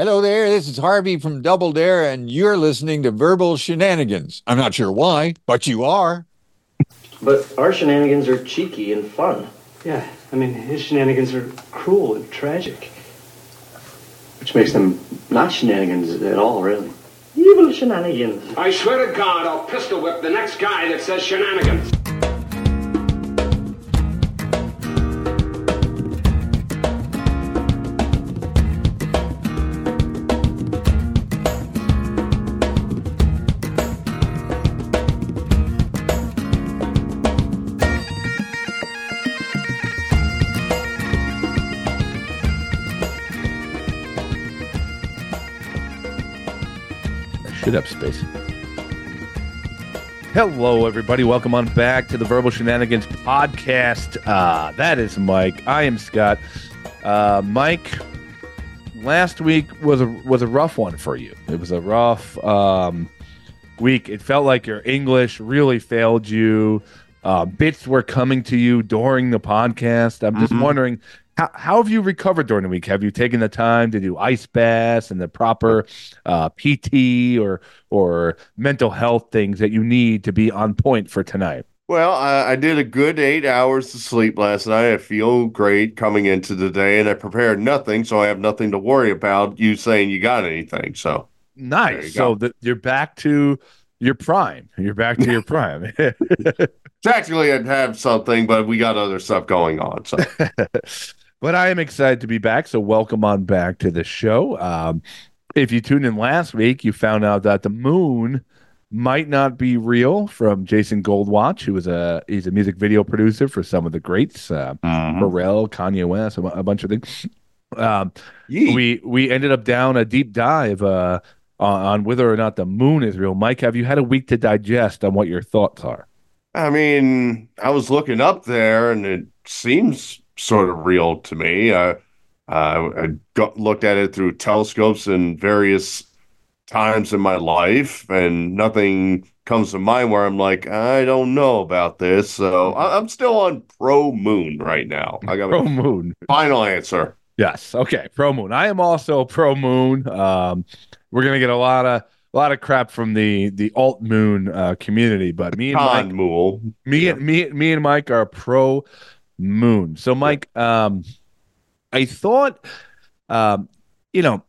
Hello there, this is Harvey from Double Dare, and you're listening to Verbal Shenanigans. I'm not sure why, but you are. But our shenanigans are cheeky and fun. Yeah, I mean, his shenanigans are cruel and tragic. Which makes them not shenanigans at all, really. Evil shenanigans. I swear to God, I'll pistol whip the next guy that says shenanigans. Up, space. Hello, everybody. Welcome on back to the Verbal Shenanigans podcast. Uh, that is Mike. I am Scott. Uh, Mike, last week was a was a rough one for you. It was a rough um, week. It felt like your English really failed you. Uh, bits were coming to you during the podcast. I'm just wondering how, how have you recovered during the week? Have you taken the time to do ice baths and the proper uh, PT or or mental health things that you need to be on point for tonight? Well, I, I did a good eight hours of sleep last night. I feel great coming into the day, and I prepared nothing, so I have nothing to worry about. You saying you got anything? So There you Nice. So that you're back to your prime. You're back to your prime. technically, I'd have something, but we got other stuff going on. So but I am excited to be back. So welcome on back to the show. Um, if you tuned in last week, you found out that the moon might not be real from Jason Goldwatch, who was a he's a music video producer for some of the greats, uh, Pharrell, Kanye West, a, a bunch of things. Um, we we ended up down a deep dive uh, on, on whether or not the moon is real. Mike, have you had a week to digest on what your thoughts are? I mean, I was looking up there, and it seems sort of real to me. Uh, uh, I got, looked at it through telescopes in various times in my life, and nothing comes to mind where I'm like, I don't know about this. So I, I'm still on pro moon right now. I got Pro a moon. final answer. Yes. Okay. Pro moon. I am also pro moon. Um, we're gonna get a lot of a lot of crap from the the alt moon uh, community, but me and Mike, Con mool. me and me me and Mike are pro moon. So Mike, um, I thought, um, you know,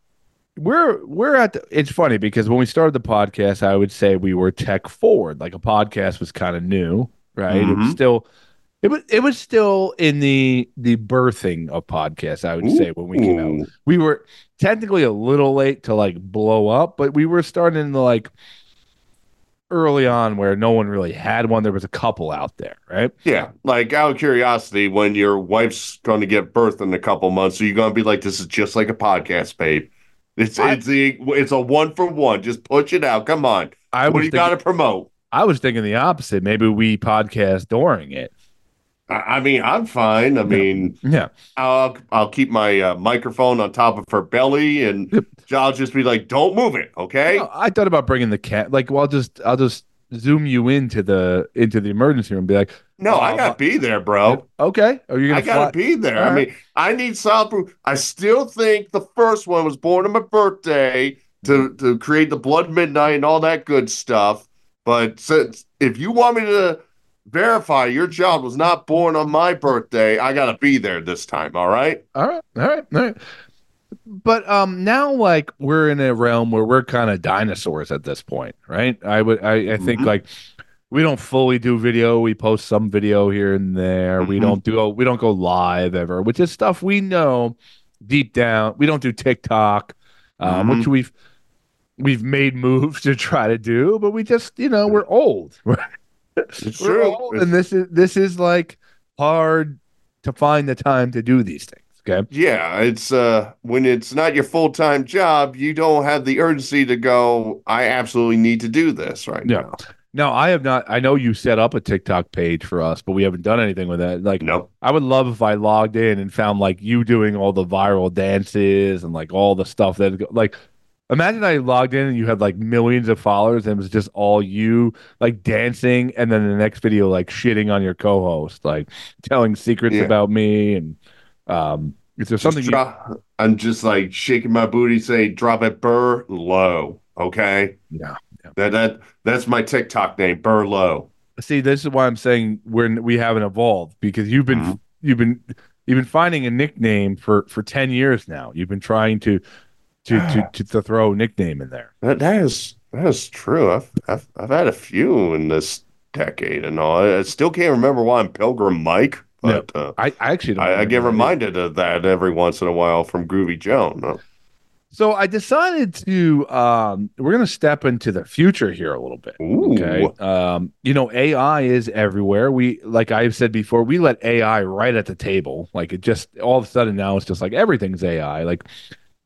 we're we're at. The, it's funny because when we started the podcast, I would say we were tech forward. Like a podcast was kind of new, right? It was Mhm. still. It was it was still in the the birthing of podcasts. I would say when we came out, we were technically a little late to like blow up, but we were starting to like early on where no one really had one. There was a couple out there, right? Yeah, like out of curiosity, when your wife's going to give birth in a couple months, are you going to be like, "This is just like a podcast, babe"? It's I- it's the it's a one for one. Just push it out. Come on. I what do you got to promote? I was thinking the opposite. Maybe we podcast during it. I, I mean, I'm fine. I mean, Yeah. I'll I'll keep my uh, microphone on top of her belly, and Yep. I'll just be like, "Don't move it, okay?" No, I thought about bringing the cat. Like, well, I'll just I'll just zoom you into the into the emergency room. and Be like, No, I Oh, gotta be there, bro. okay, are you gonna I gotta be there. All I mean, I need solid proof. I still think the first one was born on my birthday to to create the blood midnight and all that good stuff. But since if you want me to verify your child was not born on my birthday, I gotta be there this time. All right. All right, all right, all right. But um, now like we're in a realm where we're kind of dinosaurs at this point, right? I would, I, I think Mhm. like we don't fully do video. We post some video here and there. We Mhm. don't do, we don't go live ever, which is stuff we know deep down. We don't do TikTok, um, which we've we've made moves to try to do, but we just, you know, we're old. It's we're true. old, and this is this is like hard to find the time to do these things. Okay. Yeah, it's uh when it's not your full time job, you don't have the urgency to go. I absolutely need to do this right Yeah. now. No, I have not. I know you set up a TikTok page for us, but we haven't done anything with that. Like, Nope. I would love if I logged in and found like you doing all the viral dances and like all the stuff that like. Imagine I logged in and you had like millions of followers and it was just all you like dancing, and then the next video like shitting on your co-host, like telling secrets Yeah. about me and um Is there Just something? You, I'm just like shaking my booty, saying drop it burr low. Okay. yeah, yeah. That that that's my TikTok name, burr low. See, this is why I'm saying we're we haven't evolved because you've been Mhm. you've been you've been finding a nickname for for ten years now. You've been trying to to to, to, to throw a nickname in there. That that is that is true. I've I've I've had a few in this decade and all. I still can't remember why I'm Pilgrim Mike, but uh, I, I actually don't I, I get reminded of that every once in a while from Groovy Joan. Uh, So I decided to um we're gonna step into the future here a little bit. Ooh. Okay. Um, you know, AI is everywhere. We like I've said before, we let AI right at the table. Like it just all of a sudden now it's just like everything's AI. Like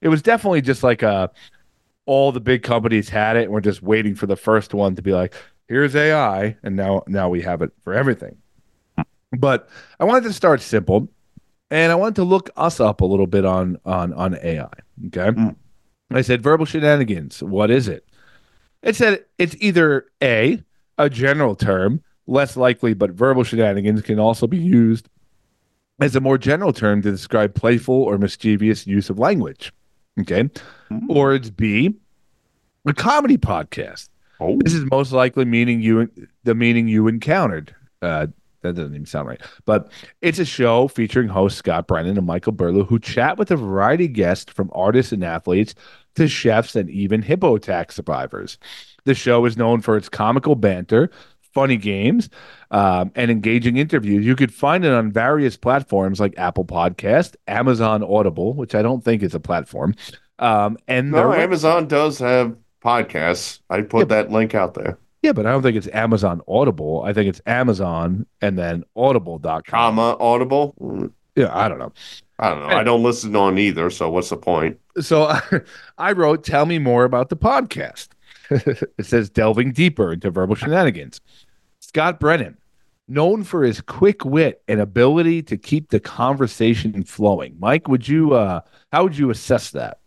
it was definitely just like uh all the big companies had it and we're just waiting for the first one to be like, here's AI, and now now we have it for everything. But I wanted to start simple and I wanted to look us up a little bit on on on AI. Okay. Mm. I said verbal shenanigans. What is it? It said it's either A, a general term, less likely, but verbal shenanigans can also be used as a more general term to describe playful or mischievous use of language. Okay. Or it's B, a comedy podcast. Oh, This is most likely meaning you the meaning you encountered. Uh, that doesn't even sound right. But it's a show featuring hosts Scott Brennan and Michael Burlew who chat with a variety of guests from artists and athletes to chefs and even hippo attack survivors. The show is known for its comical banter, funny games, um, and engaging interviews. You could find it on various platforms like Apple Podcast, Amazon Audible, which I don't think is a platform, um, and no, Amazon does have podcasts. I put that link out there. Yeah, but I don't think it's Amazon Audible. I think it's Amazon and then audible.com. Comma Audible. Yeah, I don't know. I don't know. I don't listen on either. So what's the point? So I wrote, Tell me more about the podcast. it says, Delving deeper into verbal shenanigans. Scott Brennan, known for his quick wit and ability to keep the conversation flowing. Mike, would you, uh, how would you assess that?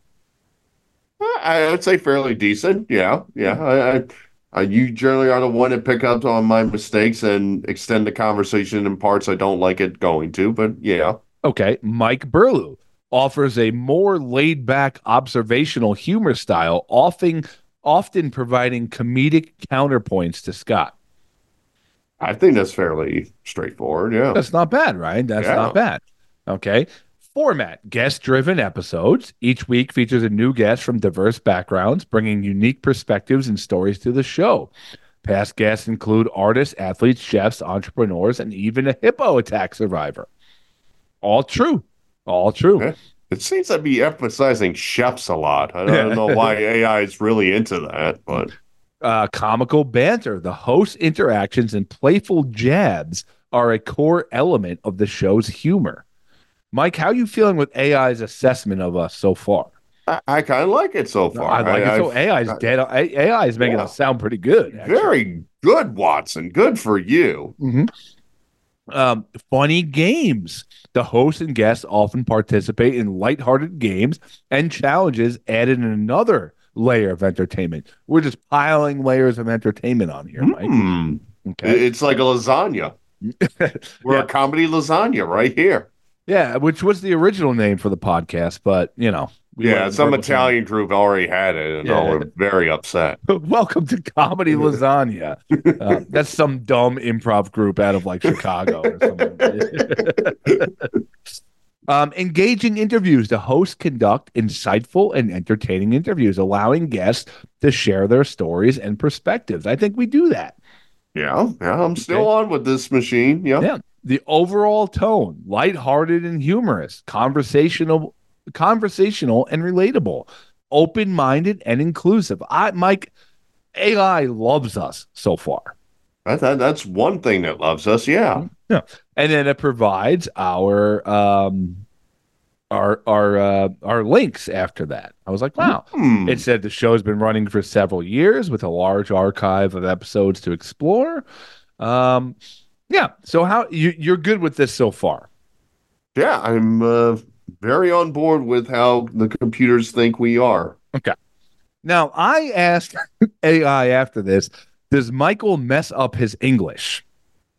I would say fairly decent. Yeah, yeah. I, I, I, you generally are the one to pick up on my mistakes and extend the conversation in parts I don't like it going to. But yeah, Okay, Mike Burlew offers a more laid back observational humor style, often often providing comedic counterpoints to Scott. I think that's fairly straightforward. Yeah. That's not bad, right? That's Yeah. not bad. Okay. Format guest driven episodes. Each week features a new guest from diverse backgrounds, bringing unique perspectives and stories to the show. Past guests include artists, athletes, chefs, entrepreneurs, and even a hippo attack survivor. All true. All true. Yeah. It seems to be emphasizing chefs a lot. I don't, I don't know why AI is really into that, but uh, comical banter. The host interactions and playful jabs are a core element of the show's humor. Mike, how are you feeling with AI's assessment of us so far? I, I kind of like it so far. I like it. So I- AI's dead. AI is making Yeah. us sound pretty good. actually. very good, Watson. Good for you. Um, funny games. The host and guests often participate in lighthearted games and challenges, added in another layer of entertainment. We're just piling layers of entertainment on here, Mike. Hmm. Okay. It's like a lasagna. We're Yeah. a comedy lasagna right here. Yeah, which was the original name for the podcast, but you know, we yeah, some Italian group already had it, and Yeah. all were very upset. Welcome to Comedy Lasagna. Uh, that's some dumb improv group out of like Chicago or something. Um, engaging interviews. The hosts conduct insightful and entertaining interviews, allowing guests to share their stories and perspectives. I think we do that. Yeah, yeah, I'm still on with this machine. Yeah. Yeah. The overall tone, lighthearted and humorous, conversational, conversational and relatable, open-minded and inclusive. I Mike AI loves us so far. That, that, that's one thing that loves us. Yeah. Yeah. And then it provides our um our our uh our links after that. I was like, wow. Hmm. It said the show's been running for several years with a large archive of episodes to explore. Um yeah, so how you you're good with this so far? Yeah, I'm uh, very on board with how the computers think we are. Okay. Now, I asked AI after this, does Michael mess up his English?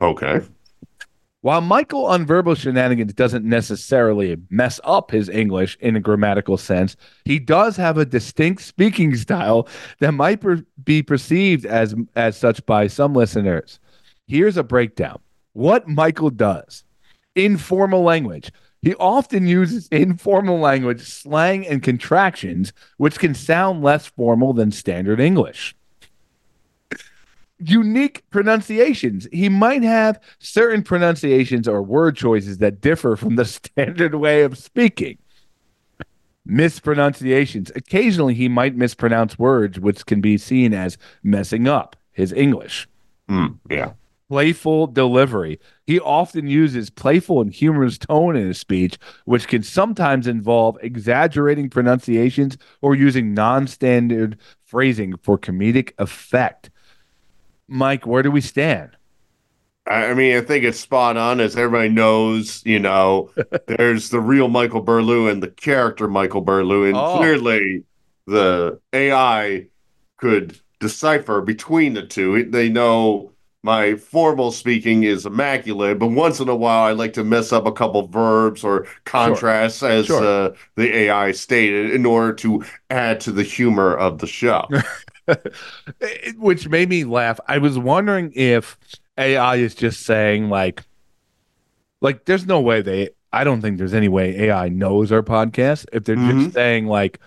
Okay. While Michael on verbal shenanigans doesn't necessarily mess up his English in a grammatical sense, he does have a distinct speaking style that might per- be perceived as as such by some listeners. Here's a breakdown. What Michael does. Informal language. He often uses informal language, slang, and contractions, which can sound less formal than standard English unique pronunciations. He might have certain pronunciations or word choices that differ from the standard way of speaking. Mispronunciations. Occasionally, he might mispronounce words, which can be seen as messing up his English. Mm, yeah. Playful delivery. He often uses playful and humorous tone in his speech, which can sometimes involve exaggerating pronunciations or using non standard phrasing for comedic effect. Mike, where do we stand? I mean, I think it's spot on. As everybody knows, you know, there's the real Michael Burlew and the character Michael Burlew, and Oh. clearly the AI could decipher between the two. They know my formal speaking is immaculate, but once in a while I like to mess up a couple verbs or contrasts, as Sure. uh, the AI stated, in order to add to the humor of the show. Which made me laugh. I was wondering if AI is just saying like, like there's no way they. I don't think there's any way AI knows our podcast. If they're Mhm. just saying like,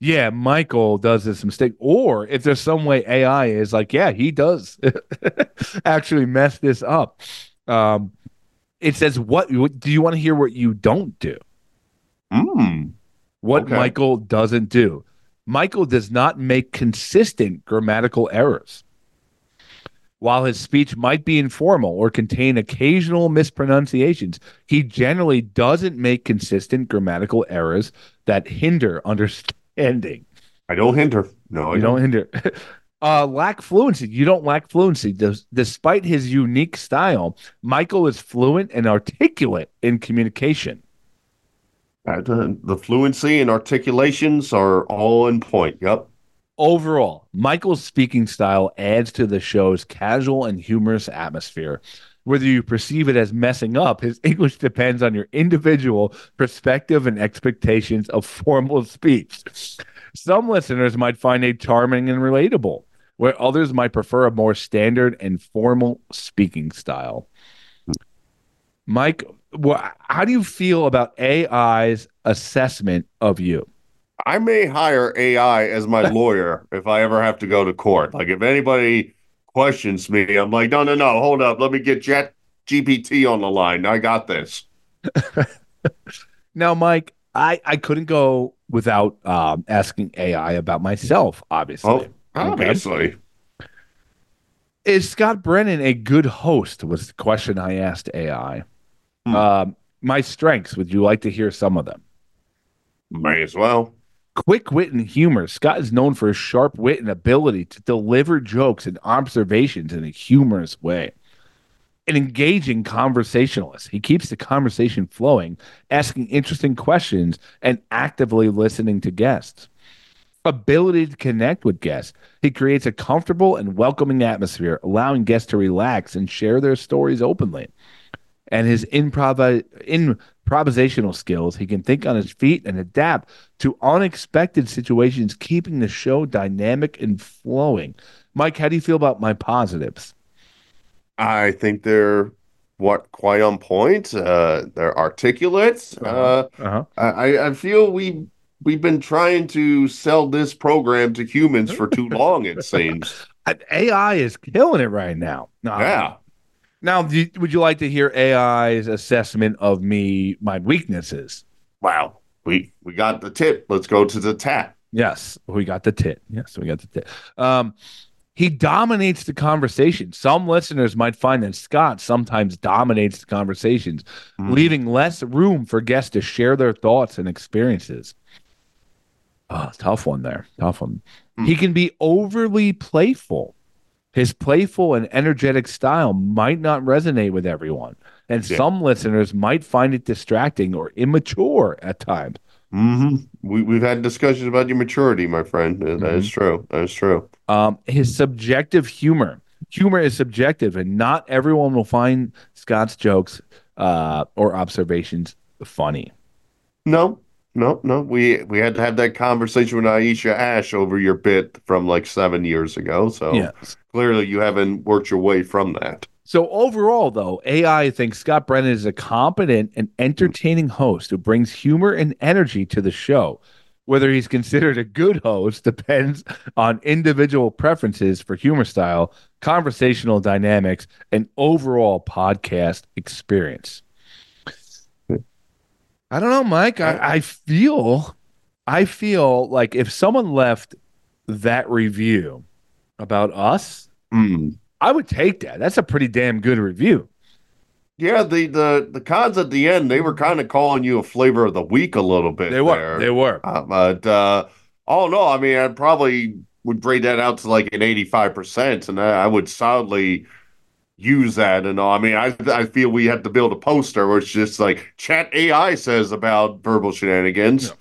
yeah, Michael does this mistake, or if there's some way AI is like, yeah, he does actually mess this up. Um, it says, what, what do you want to hear? What you don't do? Mm. What Okay. Michael doesn't do. Michael does not make consistent grammatical errors. While his speech might be informal or contain occasional mispronunciations, he generally doesn't make consistent grammatical errors that hinder understanding. I don't hinder. No, I You don't hinder. Uh, lack fluency. You don't lack fluency. Des- despite his unique style, Michael is fluent and articulate in communication. The fluency and articulations are all in point. Yep. Overall, Michael's speaking style adds to the show's casual and humorous atmosphere. Whether you perceive it as messing up, his English depends on your individual perspective and expectations of formal speech. Some listeners might find it charming and relatable, where others might prefer a more standard and formal speaking style. Mike, wha how do you feel about AI's assessment of you? I may hire AI as my lawyer if I ever have to go to court. Like if anybody questions me, I'm like, no, no, no, hold up. Let me get Jet GPT on the line. I got this. Now, Mike, I, I couldn't go without um, asking AI about myself, obviously. Oh, obviously. Is Scott Brennan a good host? Was the question I asked AI. Hmm. Um, my strengths, would you like to hear some of them? May as well. Quick wit and humor. Scott is known for his sharp wit and ability to deliver jokes and observations in a humorous way. An engaging conversationalist. He keeps the conversation flowing, asking interesting questions, and actively listening to guests. Ability to connect with guests. He creates a comfortable and welcoming atmosphere, allowing guests to relax and share their stories openly. And his improv- improvisational skills, he can think on his feet and adapt to unexpected situations, keeping the show dynamic and flowing. Mike, how do you feel about my positives? I think they're what quite on point. Uh, they're articulate. Uh, Uh-huh. I, I feel we we've been trying to sell this program to humans for too long. It seems. AI is killing it right now. No, Yeah. Now, you- would you like to hear AI's assessment of me, my weaknesses? Wow. We we got the tip. Let's go to the tap. Yes, we got the tit. Yes, we got the tit. Um, he dominates the conversation. Some listeners might find that Scott sometimes dominates the conversations, Mhm. leaving less room for guests to share their thoughts and experiences. Oh, tough one there. Tough one. Hmm. He can be overly playful. His playful and energetic style might not resonate with everyone, and Yeah. some listeners might find it distracting or immature at times. hmm We we've had discussions about your maturity, my friend. That is true. That is true. Um, his subjective humor. humor is subjective, and not everyone will find Scott's jokes uh, or observations funny. No, no, no. We we had to have that conversation with Aisha Ash over your bit from like seven years ago. So Yes. clearly you haven't worked your way from that. So overall, though, AI thinks Scott Brennan is a competent and entertaining host who brings humor and energy to the show. Whether he's considered a good host depends on individual preferences for humor style, conversational dynamics, and overall podcast experience. I don't know, Mike. I, I feel, I feel like if someone left that review about us, Hmm. I would take that. That's a pretty damn good review. Yeah, the the the cons at the end they were kind of calling you a flavor of the week a little bit. They were. there. They were. Uh, but uh, oh no, I mean, I probably would grade that out to like an eighty-five percent, and I, I would solidly use that. And all. I mean, I I feel we have to build a poster where it's just like chat AI says about verbal shenanigans.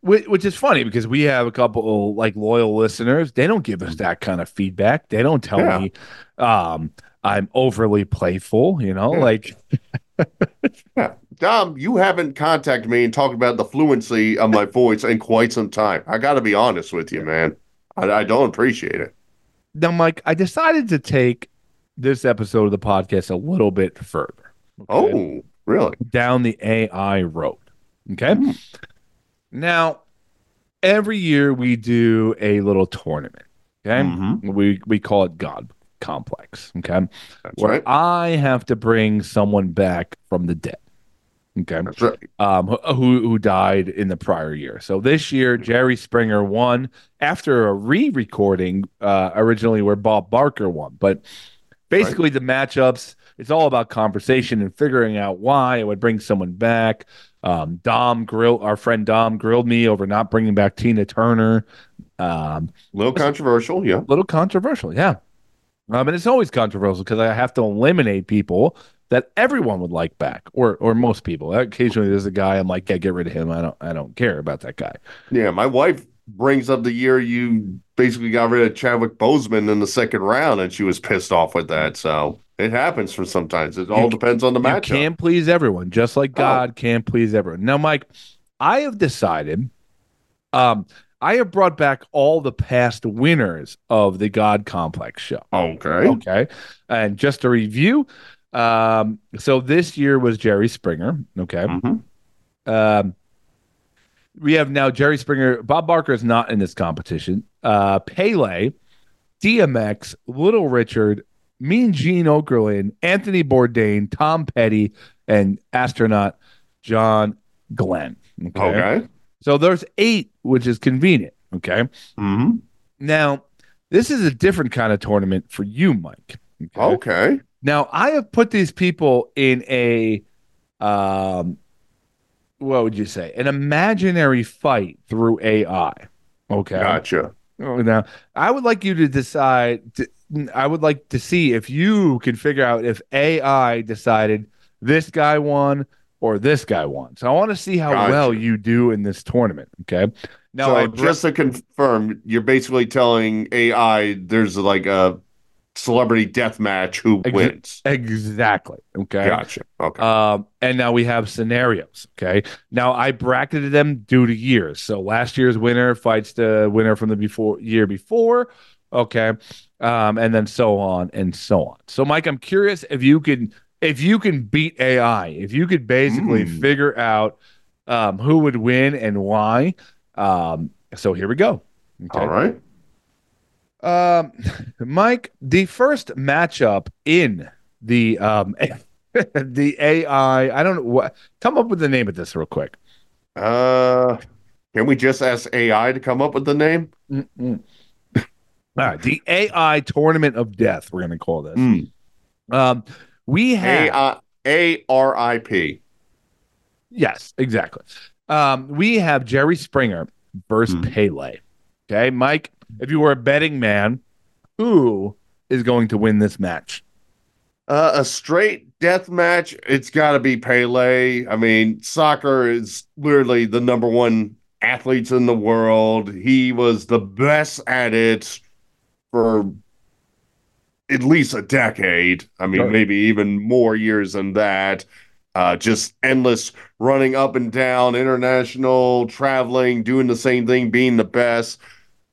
Which, which is funny because we have a couple like loyal listeners. They don't give us that kind of feedback. They don't tell Yeah. me um, I'm overly playful. You know, Yeah. like Yeah, Dom, you haven't contacted me and talked about the fluency of my voice in quite some time. I got to be honest with you, man. I, I don't appreciate it. now, Mike. I decided to take this episode of the podcast a little bit further. okay? Oh, really? down the AI road. Okay. Now, every year we do a little tournament. Okay. Mhm. We we call it God Complex. Okay. That's Where right. I have to bring someone back from the dead. Okay. That's right. Um, who- who who died in the prior year. So this year, Jerry Springer won after a re-recording uh, originally where Bob Barker won. But basically, the matchups it's all about conversation and figuring out why it would bring someone back. Um, Dom grill our friend Dom grilled me over not bringing back Tina Turner. Um, A little controversial, yeah. little controversial, yeah. Um, and it's always controversial because I have to eliminate people that everyone would like back, or or most people. Occasionally, there's a guy I'm like, yeah, get rid of him. I don't I don't care about that guy. Yeah, my wife brings up the year you basically got rid of Chadwick Boseman in the second round, and she was pissed off with that. So it happens for sometimes. It all You- depends on the You matchup. can't please everyone, just like Oh. God can't please everyone. Now, Mike, I have decided. Um, I have brought back all the past winners of the God Complex show. Okay. Okay. And just a review. Um, so this year was Jerry Springer. Okay. Mhm. Um, we have now Jerry Springer. Bob Barker is not in this competition. Uh, Pele, DMX, Little Richard, Mean Gene Okerlund, Anthony Bourdain, Tom Petty, and astronaut John Glenn. Okay. Okay. So there's eight, which is convenient. Okay. hmm Now, this is a different kind of tournament for you, Mike. Okay. Now, I have put these people in a, um, what would you say, an imaginary fight through AI. Okay. Gotcha. Oh, Now, I would like you to decide. To, I would like to see if you can figure out if AI decided this guy won or this guy won. So I want to see how Gotcha. well you do in this tournament. Okay. Now, so br- just to confirm, you're basically telling AI there's like a celebrity death match who Ex- wins. exactly. Okay. Gotcha. Okay. Um, and now we have scenarios. Okay. Now I bracketed them due to years. So last year's winner fights the winner from the before year before. Okay. Um, and then so on and so on. So Mike, I'm curious if you can if you can beat AI, if you could basically Mm. figure out um, who would win and why. Um, so here we go. Okay. All right. Um, Mike, the first matchup in the um the AI, I don't know what. Come up with the name of this real quick. Uh, can we just ask AI to come up with the name? All right, the AI Tournament of Death. We're gonna call this. Mm. Um, we have A R I P. yes, exactly. Um, we have Jerry Springer versus Hmm. Pele. Okay, Mike, if you were a betting man, who is going to win this match? Uh, a straight death match. It's got to be Pele. I mean, soccer is literally the number one athletes in the world. He was the best at it for at least a decade. I mean, maybe even more years than that. Uh, just endless running up and down, international traveling, doing the same thing, being the best.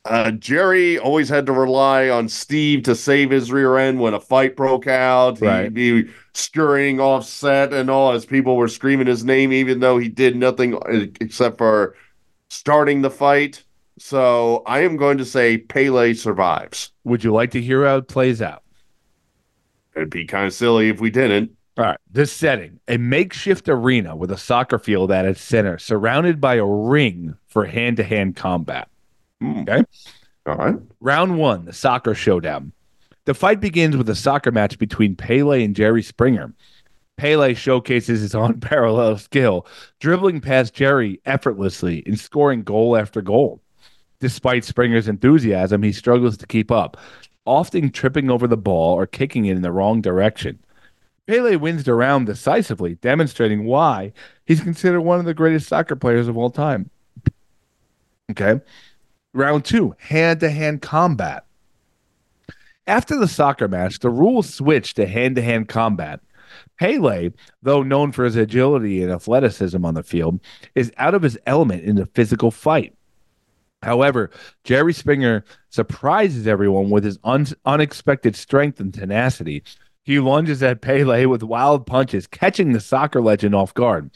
Uh, Jerry always had to rely on Steve to save his rear end when a fight broke out. Right. He'd be scurrying off set and all as people were screaming his name, even though he did nothing uh, except for starting the fight. So I am going to say Pele survives. Would you like to hear how it plays out? It'd be kind of silly if we didn't. All right. This setting, a makeshift arena with a soccer field at its center, surrounded by a ring for hand to hand combat. Hmm. Okay. All right. Round one, the soccer showdown. The fight begins with a soccer match between Pele and Jerry Springer. Pele showcases his unparalleled skill, dribbling past Jerry effortlessly and scoring goal after goal. Despite Springer's enthusiasm, he struggles to keep up, often tripping over the ball or kicking it in the wrong direction. Pele wins the round decisively, demonstrating why he's considered one of the greatest soccer players of all time. Okay. Round two, hand to hand combat. After the soccer match, the rules switched to hand to hand combat. Pele, though known for his agility and athleticism on the field, is out of his element in the physical fight. However, Jerry Springer surprises everyone with his un- unexpected strength and tenacity. He lunges at Pele with wild punches, catching the soccer legend off guard.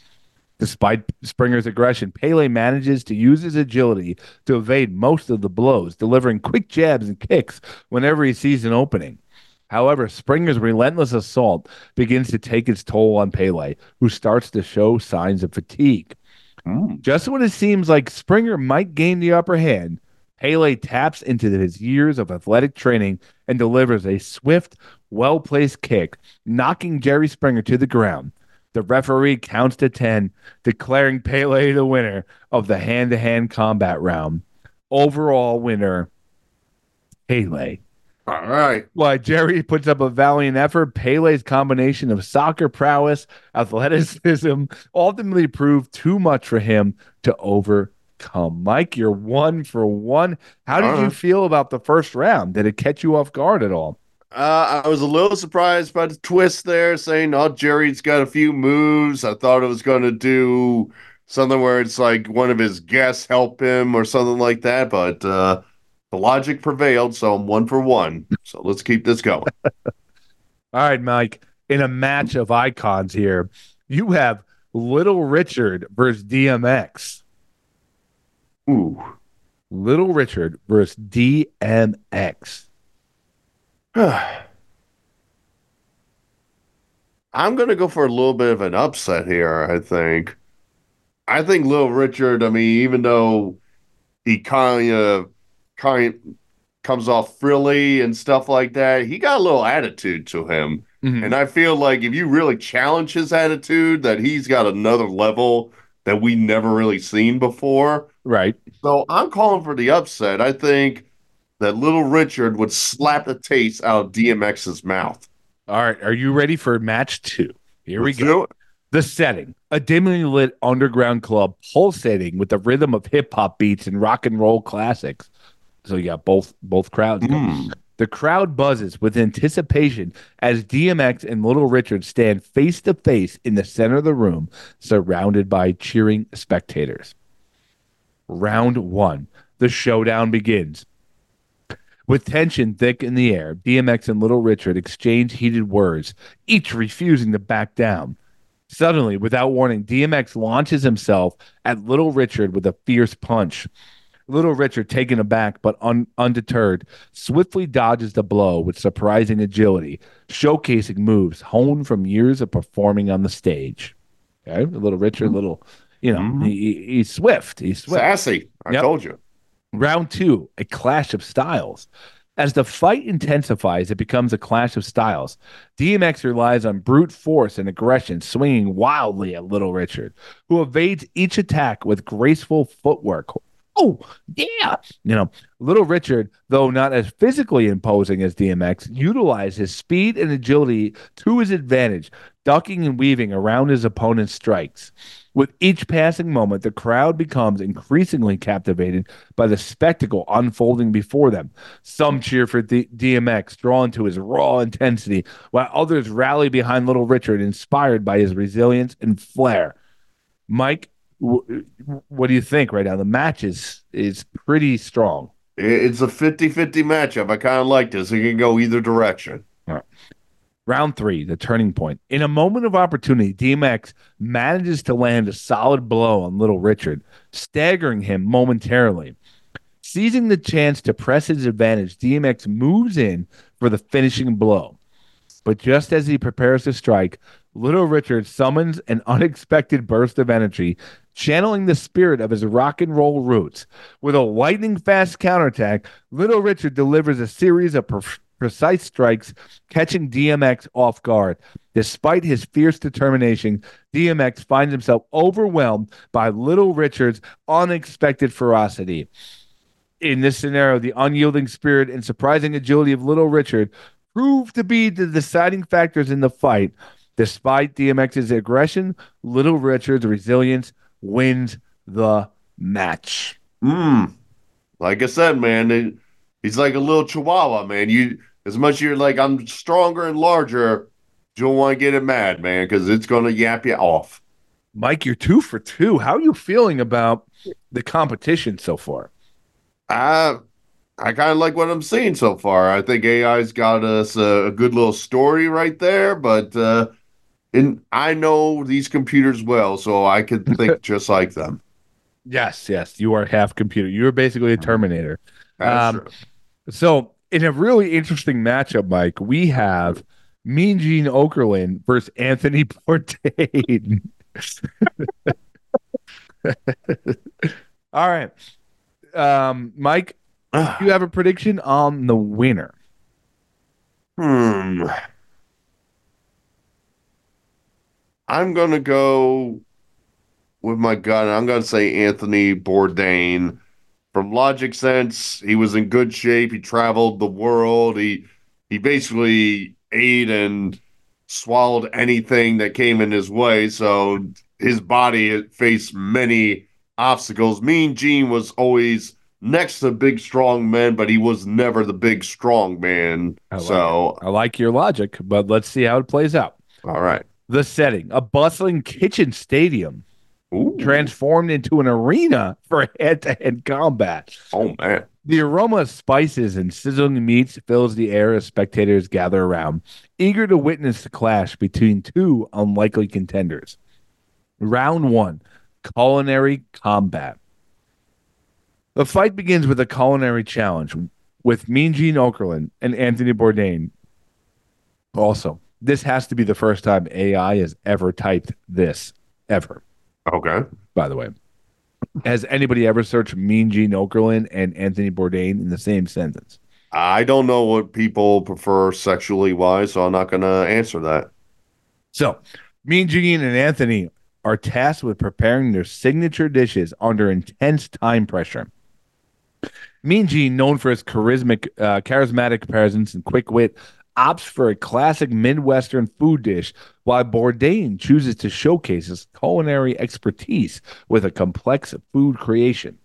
Despite Springer's aggression, Pele manages to use his agility to evade most of the blows, delivering quick jabs and kicks whenever he sees an opening. However, Springer's relentless assault begins to take its toll on Pele, who starts to show signs of fatigue. Hmm. Just when it seems like Springer might gain the upper hand, Pele taps into his years of athletic training and delivers a swift, well placed kick, knocking Jerry Springer to the ground. The referee counts to 10, declaring Pele the winner of the hand to hand combat round. Overall winner, Pele. All right. While Jerry puts up a valiant effort, Pele's combination of soccer prowess, athleticism, ultimately proved too much for him to overcome. Mike, you're one for one. How did you Uh-huh. feel about the first round? Did it catch you off guard at all? Uh, I was a little surprised by the twist there, saying, "Oh, Jerry's got a few moves." I thought it was going to do something where it's like one of his guests help him or something like that, but uh, the logic prevailed, so I'm one for one. So let's keep this going. All right, Mike. In a match of icons here, you have Little Richard versus DMX. Ooh. Little Richard versus DMX. I'm going to go for a little bit of an upset here, I think. I think Little Richard, I mean, even though he kind of kind comes off frilly and stuff like that, he got a little attitude to him. Mhm. And I feel like if you really challenge his attitude, that he's got another level that we never really seen before. Right. So I'm calling for the upset. I think that Little Richard would slap the taste out of DMX's mouth. All right. Are you ready for match two? Here Let's we go. do it. The setting a dimly lit underground club pulsating with the rhythm of hip hop beats and rock and roll classics. So you got both both crowds. Mm. The crowd buzzes with anticipation as DMX and Little Richard stand face to face in the center of the room, surrounded by cheering spectators. Round one, the showdown begins. With tension thick in the air, DMX and Little Richard exchange heated words, each refusing to back down. Suddenly, without warning, DMX launches himself at Little Richard with a fierce punch. Little Richard, taken aback but un- undeterred, swiftly dodges the blow with surprising agility, showcasing moves honed from years of performing on the stage. Okay, Little Richard, little, you know, Mhm. he, he- he's swift. He's swift. Sassy. I Yep. told you. Round two, a clash of styles. As the fight intensifies, it becomes a clash of styles. DMX relies on brute force and aggression, swinging wildly at Little Richard, who evades each attack with graceful footwork. Oh, yeah. You know, Little Richard, though not as physically imposing as DMX, utilized his speed and agility to his advantage, ducking and weaving around his opponent's strikes. With each passing moment, the crowd becomes increasingly captivated by the spectacle unfolding before them. Some cheer for D- DMX, drawn to his raw intensity, while others rally behind Little Richard, inspired by his resilience and flair. Mike, w- what do you think right now? The match is is pretty strong. It's a 50 50 matchup. I kind of like this. It can go either direction. Round three, the turning point. In a moment of opportunity, DMX manages to land a solid blow on Little Richard, staggering him momentarily. Seizing the chance to press his advantage, DMX moves in for the finishing blow. But just as he prepares to strike, Little Richard summons an unexpected burst of energy, channeling the spirit of his rock and roll roots. With a lightning fast counterattack, Little Richard delivers a series of precise strikes, catching DMX off guard. Despite his fierce determination, DMX finds himself overwhelmed by Little Richard's unexpected ferocity. In this scenario, the unyielding spirit and surprising agility of Little Richard proved to be the deciding factors in the fight. Despite DMX's aggression, Little Richard's resilience wins the match. Hmm. Like I said, man, it, he's like a little chihuahua, man. You as much as you're like I'm stronger and larger, you don't want to get it mad, man, because it's gonna yap you off. Mike, you're two for two. How are you feeling about the competition so far? I I kind of like what I'm seeing so far. I think AI's got us a, a good little story right there, but uh, and I know these computers well, so I could think just like them. Yes, yes. You are half computer. You're basically a Terminator. Um. So, in a really interesting matchup, Mike, we have Mean Gene Okerlund versus Anthony Bourdain. All right. Um, Mike, you have a prediction on the winner. Hmm. I'm gonna go with my gut. I'm gonna say Anthony Bourdain. From logic sense, he was in good shape. He traveled the world. He he basically ate and swallowed anything that came in his way. So his body faced many obstacles. Mean Gene was always next to big strong men, but he was never the big strong man. I like so I like your logic, but let's see how it plays out. all right. The setting a bustling kitchen stadium Ooh. transformed into an arena for head to head combat. Oh man. The aroma of spices and sizzling meats fills the air as spectators gather around, eager to witness the clash between two unlikely contenders. Round one culinary combat. The fight begins with a culinary challenge with Mean Gene Okerlund and Anthony Bourdain. Also, this has to be the first time AI has ever typed this, ever Okay. by the way. Has anybody ever searched Mean Gene Okerlund and Anthony Bourdain in the same sentence? I don't know what people prefer sexually wise, so I'm not going to answer that. So, Mean Gene and Anthony are tasked with preparing their signature dishes under intense time pressure. Mean Gene, known for his charismatic, uh, charismatic presence and quick wit, opts for a classic Midwestern food dish, while Bourdain chooses to showcase his culinary expertise with a complex food creation.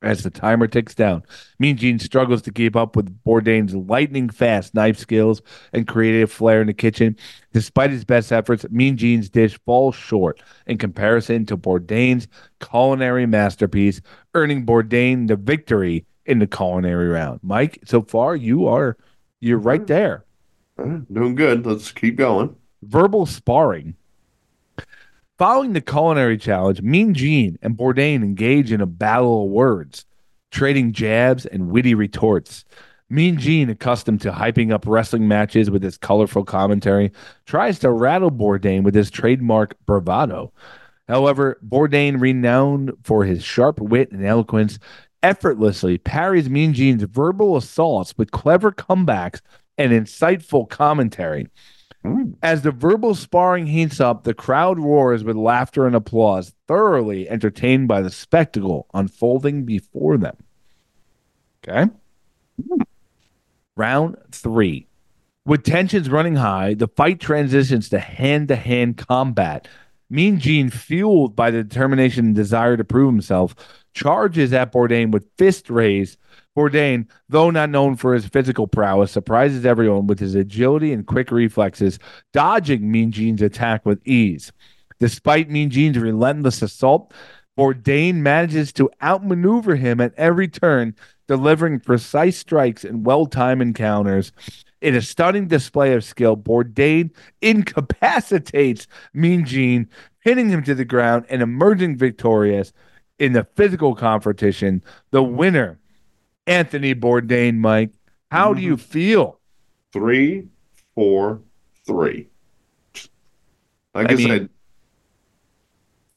As the timer ticks down, Mean Gene struggles to keep up with Bourdain's lightning fast knife skills and creative flair in the kitchen. Despite his best efforts, Mean Gene's dish falls short in comparison to Bourdain's culinary masterpiece, earning Bourdain the victory in the culinary round. Mike, so far you are you're right there. Uh, Doing good. Let's keep going. Verbal sparring. Following the culinary challenge, Mean Gene and Bourdain engage in a battle of words, trading jabs and witty retorts. Mean Gene, accustomed to hyping up wrestling matches with his colorful commentary, tries to rattle Bourdain with his trademark bravado. However, Bourdain, renowned for his sharp wit and eloquence, effortlessly parries Mean Gene's verbal assaults with clever comebacks and insightful commentary. As the verbal sparring heats up, the crowd roars with laughter and applause, thoroughly entertained by the spectacle unfolding before them. Okay. Round three With tensions running high, the fight transitions to hand to hand combat. Mean Gene, fueled by the determination and desire to prove himself, charges at Bourdain with fist raised. Bourdain, though not known for his physical prowess, surprises everyone with his agility and quick reflexes, dodging Mean Gene's attack with ease. Despite Mean Gene's relentless assault, Bourdain manages to outmaneuver him at every turn, delivering precise strikes and well timed encounters. In a stunning display of skill, Bourdain incapacitates Mean Gene, pinning him to the ground and emerging victorious in the physical competition. The winner, Anthony Bourdain, Mike. How do you feel? Three, four, three. Like I I, mean- said,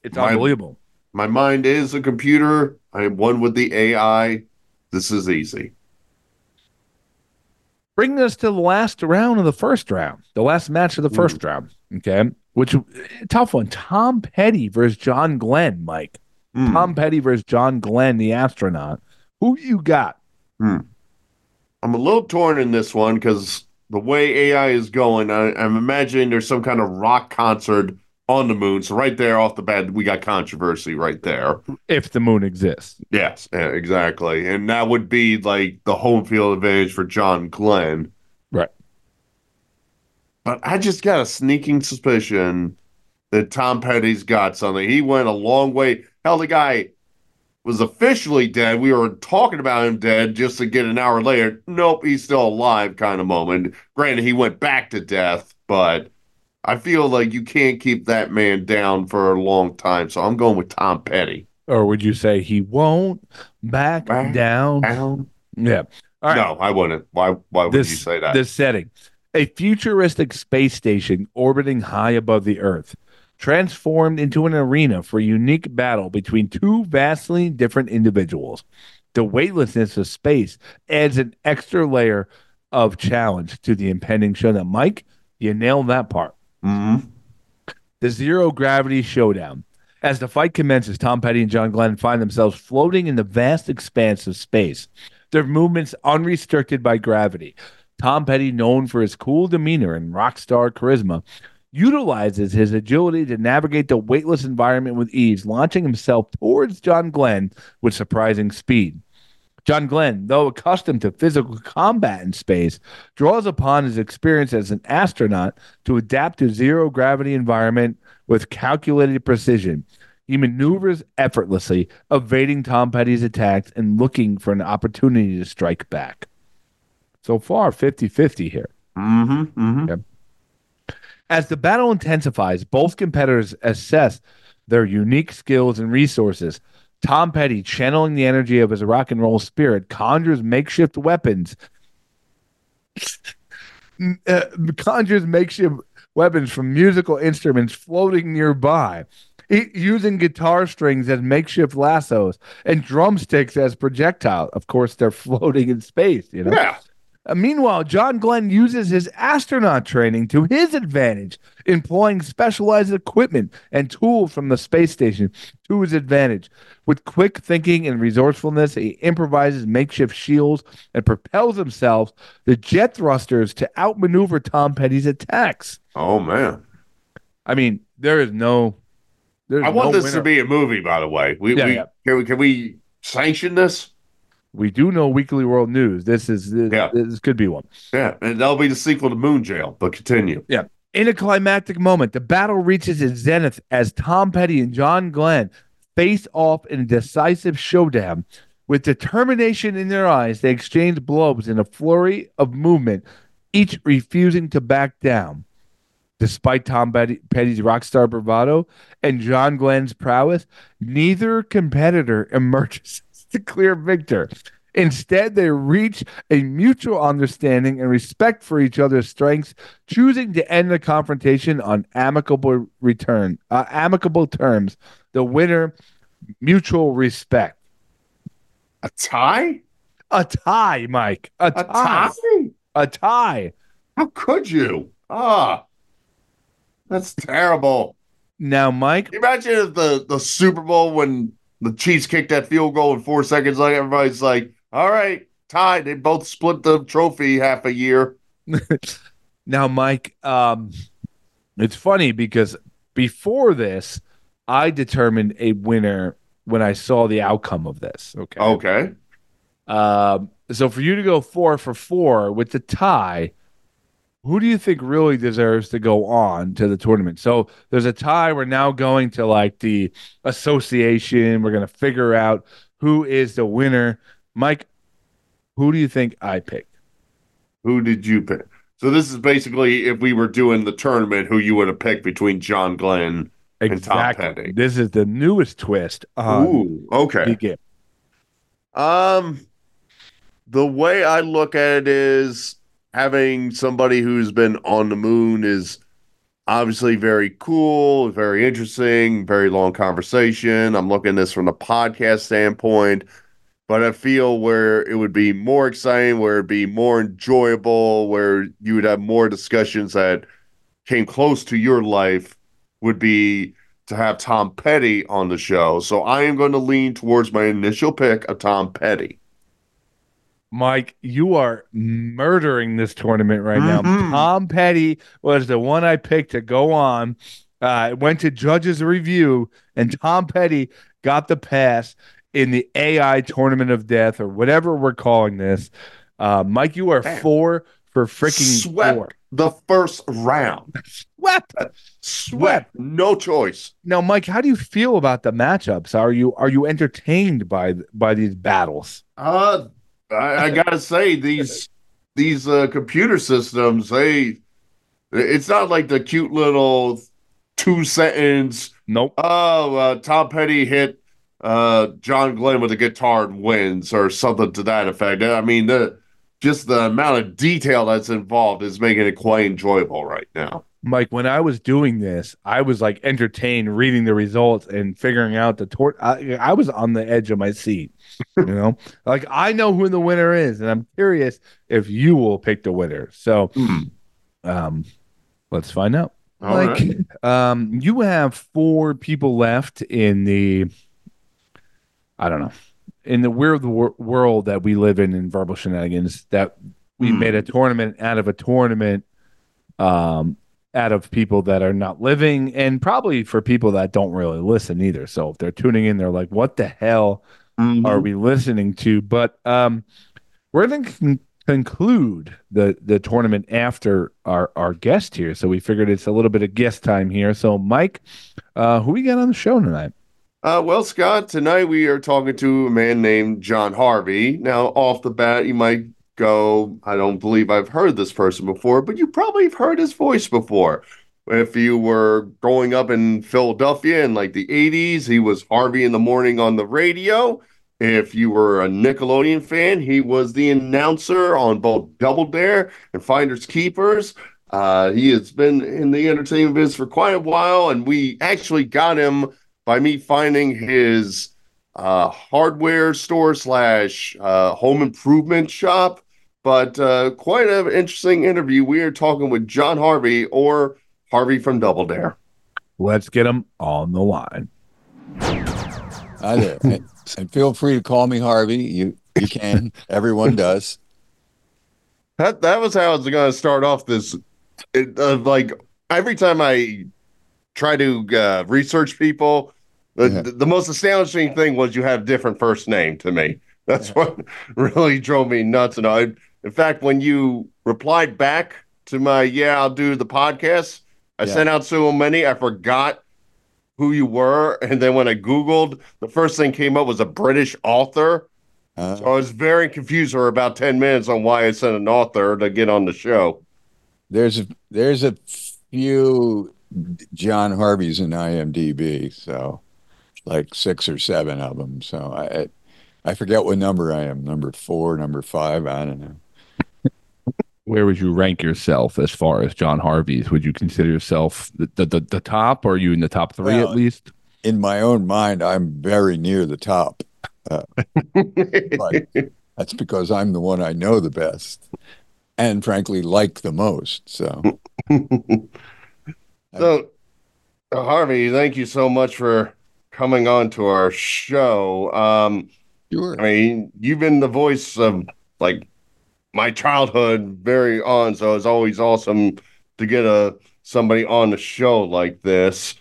It's My- unbelievable. my mind is a computer. I am one with the AI. This is easy. Bringing us to the last round of the first round, the last match of the first round. Okay. Which tough one. Tom Petty versus John Glenn, Mike. Hmm. Tom Petty versus John Glenn, the astronaut. Who you got? Hmm. I'm a little torn in this one because the way AI is going, I, I'm imagining there's some kind of rock concert on the moon. So right there off the bat, we got controversy right there. If the moon exists. Yes, exactly. And that would be like the home field advantage for John Glenn. Right. But I just got a sneaking suspicion that Tom Petty's got something. He went a long way. Hell, the guy was officially dead. We were talking about him dead just to get an hour later. Nope, he's still alive kind of moment. Granted, he went back to death, but I feel like you can't keep that man down for a long time. So I'm going with Tom Petty. Or would you say he won't back, Back down? Down? Yeah. All right. No, I wouldn't. Why? Why would this, you say that? This setting. A futuristic space station orbiting high above the Earth, transformed into an arena for a unique battle between two vastly different individuals. The weightlessness of space adds an extra layer of challenge to the impending showdown. Mike, you nailed that part. Mhm. The zero gravity showdown. As the fight commences, Tom Petty and John Glenn find themselves floating in the vast expanse of space, their movements unrestricted by gravity. Tom Petty, known for his cool demeanor and rock star charisma, utilizes his agility to navigate the weightless environment with ease, launching himself towards John Glenn with surprising speed. John Glenn, though accustomed to physical combat in space, draws upon his experience as an astronaut to adapt to zero gravity environment with calculated precision. He maneuvers effortlessly, evading Tom Petty's attacks and looking for an opportunity to strike back. So far, 50 50 here. Mhm. Mhm. As the battle intensifies, both competitors assess their unique skills and resources. Tom Petty, channeling the energy of his rock and roll spirit, conjures makeshift weapons. Uh, conjures makeshift weapons from musical instruments floating nearby, using guitar strings as makeshift lassos and drumsticks as projectiles. Of course, they're floating in space. You know. Yeah. Uh, meanwhile, John Glenn uses his astronaut training to his advantage, employing specialized equipment and tools from the space station to his advantage. With quick thinking and resourcefulness, he improvises makeshift shields and propels himself the jet thrusters to outmaneuver Tom Petty's attacks. Oh man. I mean, there is no. I want no this winner. to be a movie, by the way. We, Yeah, we, yeah. Can we can we sanction this? We do know Weekly World News. This is this, Yeah. this could be one. Yeah, and that'll be the sequel to Moon Jail. But continue. Yeah. In a climactic moment, the battle reaches its zenith as Tom Petty and John Glenn face off in a decisive showdown. With determination in their eyes, they exchange blows in a flurry of movement, each refusing to back down. Despite Tom Petty's rock star bravado and John Glenn's prowess, neither competitor emerges the clear victor. Instead, they reach a mutual understanding and respect for each other's strengths, choosing to end the confrontation on amicable return, uh, amicable terms. The winner, mutual respect. A tie? A tie, Mike. A, A tie. tie? A tie. How could you? Ah, that's terrible. Now, Mike, imagine if the the Super Bowl when the Chiefs kicked that field goal in four seconds, like everybody's like, "All right, tied." They both split the trophy half a year. Now, Mike, um, it's funny because before this, I determined a winner when I saw the outcome of this. Okay. Okay. Um, so for you to go four for four with the tie, who do you think really deserves to go on to the tournament? So there's a tie. We're now going to like the association. We're going to figure out who is the winner. Mike, who do you think I picked? Who did you pick? So this is basically if we were doing the tournament, who you would have picked between John Glenn and Tom Petty. This is the newest twist. Ooh, okay. Um, the way I look at it is having somebody who's been on the moon is obviously very cool, very interesting, very long conversation. I'm looking this from the podcast standpoint, but I feel where it would be more exciting, where it'd be more enjoyable, where you would have more discussions that came close to your life would be to have Tom Petty on the show. So I am going to lean towards my initial pick of Tom Petty. Mike, you are murdering this tournament right now. Mhm. Tom Petty was the one I picked to go on. Uh, went to judges review, and Tom Petty got the pass in the AI tournament of death, or whatever we're calling this. Uh, Mike, you are Man. four for freaking Swept four. the first round. Swept. Swept. No choice. Now, Mike, how do you feel about the matchups? Are you are you entertained by by these battles? Uh, I, I gotta say these these uh, computer systems. They, it's not like the cute little two sentence. Nope. Oh, uh, Tom Petty hit uh, John Glenn with a guitar and wins, or something to that effect. I mean, the just the amount of detail that's involved is making it quite enjoyable right now. Mike, when I was doing this, I was like entertained reading the results and figuring out the tour. I, I was on the edge of my seat, you know, like I know who the winner is, and I'm curious if you will pick the winner. So, um, let's find out. All like, um, you have four people left in the, I don't know, in the weird wor- world that we live in in verbal shenanigans. That we Hmm. made a tournament out of a tournament, um, out of people that are not living, and probably for people that don't really listen either. So if they're tuning in, they're like, "What the hell Mhm. are we listening to?" But um, we're going to con- conclude the the tournament after our our guest here. So we figured it's a little bit of guest time here. So Mike, uh, who we got on the show tonight? Uh, well, Scott, tonight we are talking to a man named John Harvey. Now, off the bat, you might go, I don't believe I've heard this person before, but you probably have heard his voice before. If you were growing up in Philadelphia in like the 80s, he was Harvey in the morning on the radio. If you were a Nickelodeon fan, he was the announcer on both Double Dare and Finders Keepers. Uh, he has been in the entertainment business for quite a while, and we actually got him by me finding his uh, hardware store slash uh, home improvement shop. But uh, quite an interesting interview. We are talking with John Harvey or Harvey from Double Dare. Let's get him on the line. Hi there. and, and feel free to call me Harvey. You you can. Everyone does. That that was how I was going to start off this. It, uh, like every time I try to uh, research people, the, Yeah. the, the most astonishing thing was you have different first name to me. That's what really drove me nuts. And I, in fact, when you replied back to my "Yeah, I'll do the podcast," I Yeah. sent out so many I forgot who you were, and then when I googled, the first thing came up was a British author. Uh, So I was very confused for about 10 minutes on why I sent an author to get on the show. there's a there's a few John Harveys in IMDb, so like six or seven of them. So I I forget what number I am. Number four, number five. I don't know. Where would you rank yourself as far as John Harvey's? Would you consider yourself the the, the, the top, or are you in the top three Well, at least? In my own mind, I'm very near the top. But that's because I'm the one I know the best, and frankly like the most. So so, uh, Harvey, thank you so much for coming on to our show. Um, sure. I mean, you've been the voice of like my childhood very on. So it's always awesome to get a somebody on the show like this.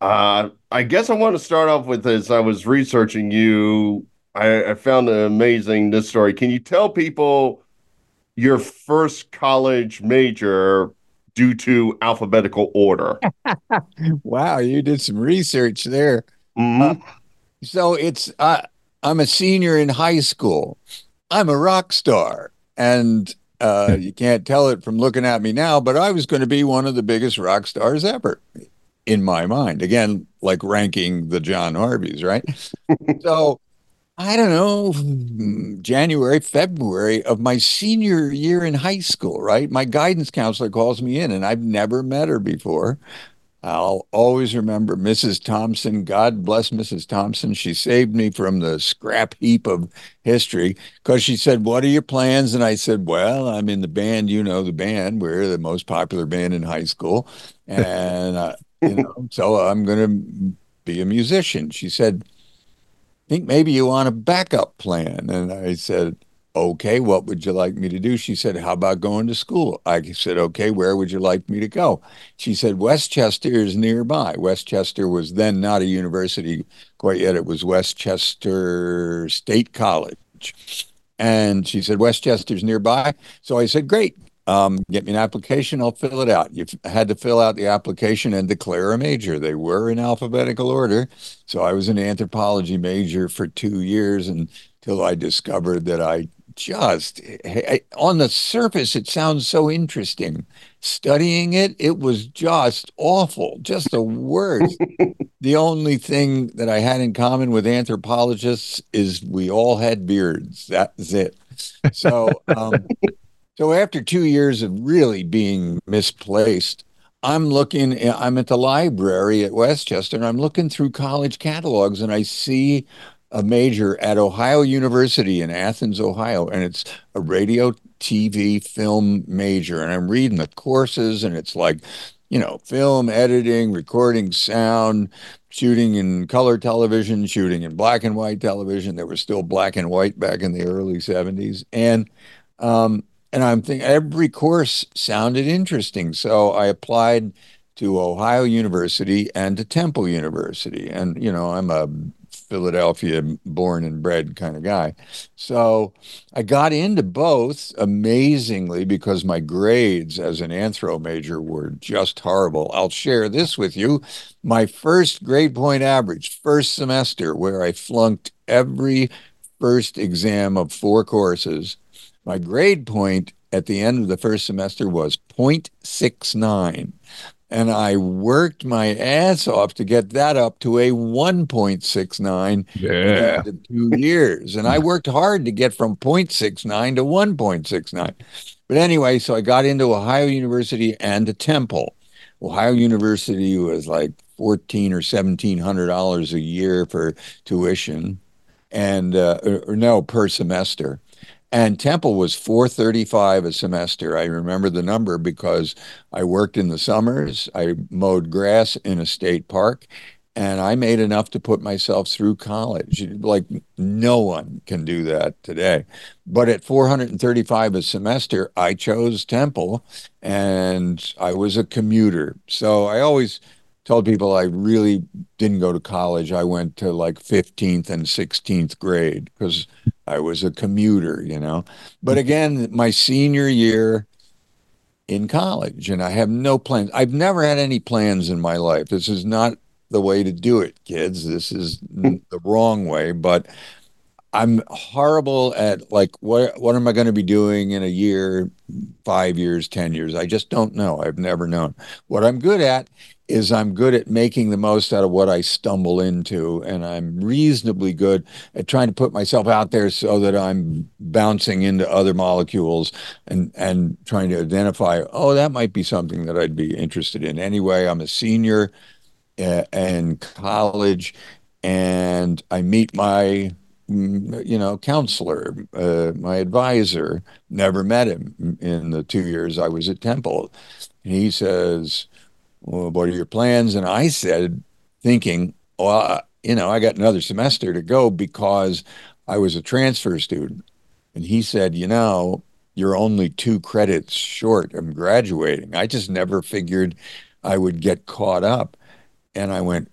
Uh, I guess I want to start off with this. I was researching you. I, I found it amazing this story. Can you tell people your first college major due to alphabetical order? wow, you did some research there. Mhm. So it's uh, I'm a senior in high school. I'm a rock star, and uh, you can't tell it from looking at me now, but I was going to be one of the biggest rock stars ever, in my mind. Again, like ranking the John Harveys, right? so I don't know, January, February of my senior year in high school, right? My guidance counselor calls me in, and I've never met her before. I'll always remember Mrs. Thompson. God bless Mrs. Thompson. She saved me from the scrap heap of history because she said, What are your plans? And I said, Well, I'm in the band. You know, the band. We're the most popular band in high school. And, uh, you know, so I'm going to be a musician. She said, I think maybe you want a backup plan. And I said, okay, what would you like me to do? She said, how about going to school? I said, okay, where would you like me to go? She said, West Chester is nearby. West Chester was then not a university quite yet. It was West Chester State College. And she said, West Chester's nearby. So I said, great. Um, get me an application, I'll fill it out. You had to fill out the application and declare a major. They were in alphabetical order. So I was an anthropology major for two years until I discovered that I just, eh, eh, on the surface, it sounds so interesting. Studying it, it was just awful, just the worst. the only thing that I had in common with anthropologists is we all had beards. That's it. So, um, so after two years of really being misplaced, I'm looking, eh, I'm at the library at West Chester and I'm looking through college catalogs and I see a major at Ohio University in Athens, Ohio, and it's a radio, TV, film major. And I'm reading the courses and it's like, you know, film editing, recording sound, shooting in color television, shooting in black and white television. There was still black and white back in the early 70s. And um, and I'm thinking every course sounded interesting. So I applied to Ohio University and to Temple University. And, you know, I'm a Philadelphia born and bred kind of guy. So I got into both amazingly because my grades as an anthro major were just horrible. I'll share this with you. My first grade point average, first semester, where I flunked every first exam of four courses my grade point at the end of the first semester was 0.69. And I worked my ass off to get that up to a 1.69 Yeah. in two years. And I worked hard to get from 0.69 to 1.69. But anyway, so I got into Ohio University and to Temple. Ohio University was like fourteen or seventeen hundred dollars a year for tuition, and uh, or, or no per semester. And Temple was 435 a semester. I remember the number because I worked in the summers. I mowed grass in a state park and I made enough to put myself through college. Like no one can do that today. But at 435 a semester, I chose Temple and I was a commuter. So I always told people I really didn't go to college. I went to like 15th and 16th grade because I was a commuter, you know. But mm-hmm. again, my senior year in college, and I have no plans. I've never had any plans in my life. This is not the way to do it, kids. This is hmm. the wrong way, but I'm horrible at like what what am I going to be doing in a year, 5 years, 10 years? I just don't know. I've never known. What I'm good at is I'm good at making the most out of what I stumble into and I'm reasonably good at trying to put myself out there so that I'm bouncing into other molecules and and trying to identify, oh, that might be something that I'd be interested in. Anyway, I'm a senior uh, in college and I meet my mm, you know, counselor, uh, my advisor, never met him in the two years I was at Temple. And he says, Well, what are your plans? And I said, thinking, Well, you know, I got another semester to go because I was a transfer student. And he said, You know, you're only two credits short of graduating. I just never figured I would get caught up. And I went,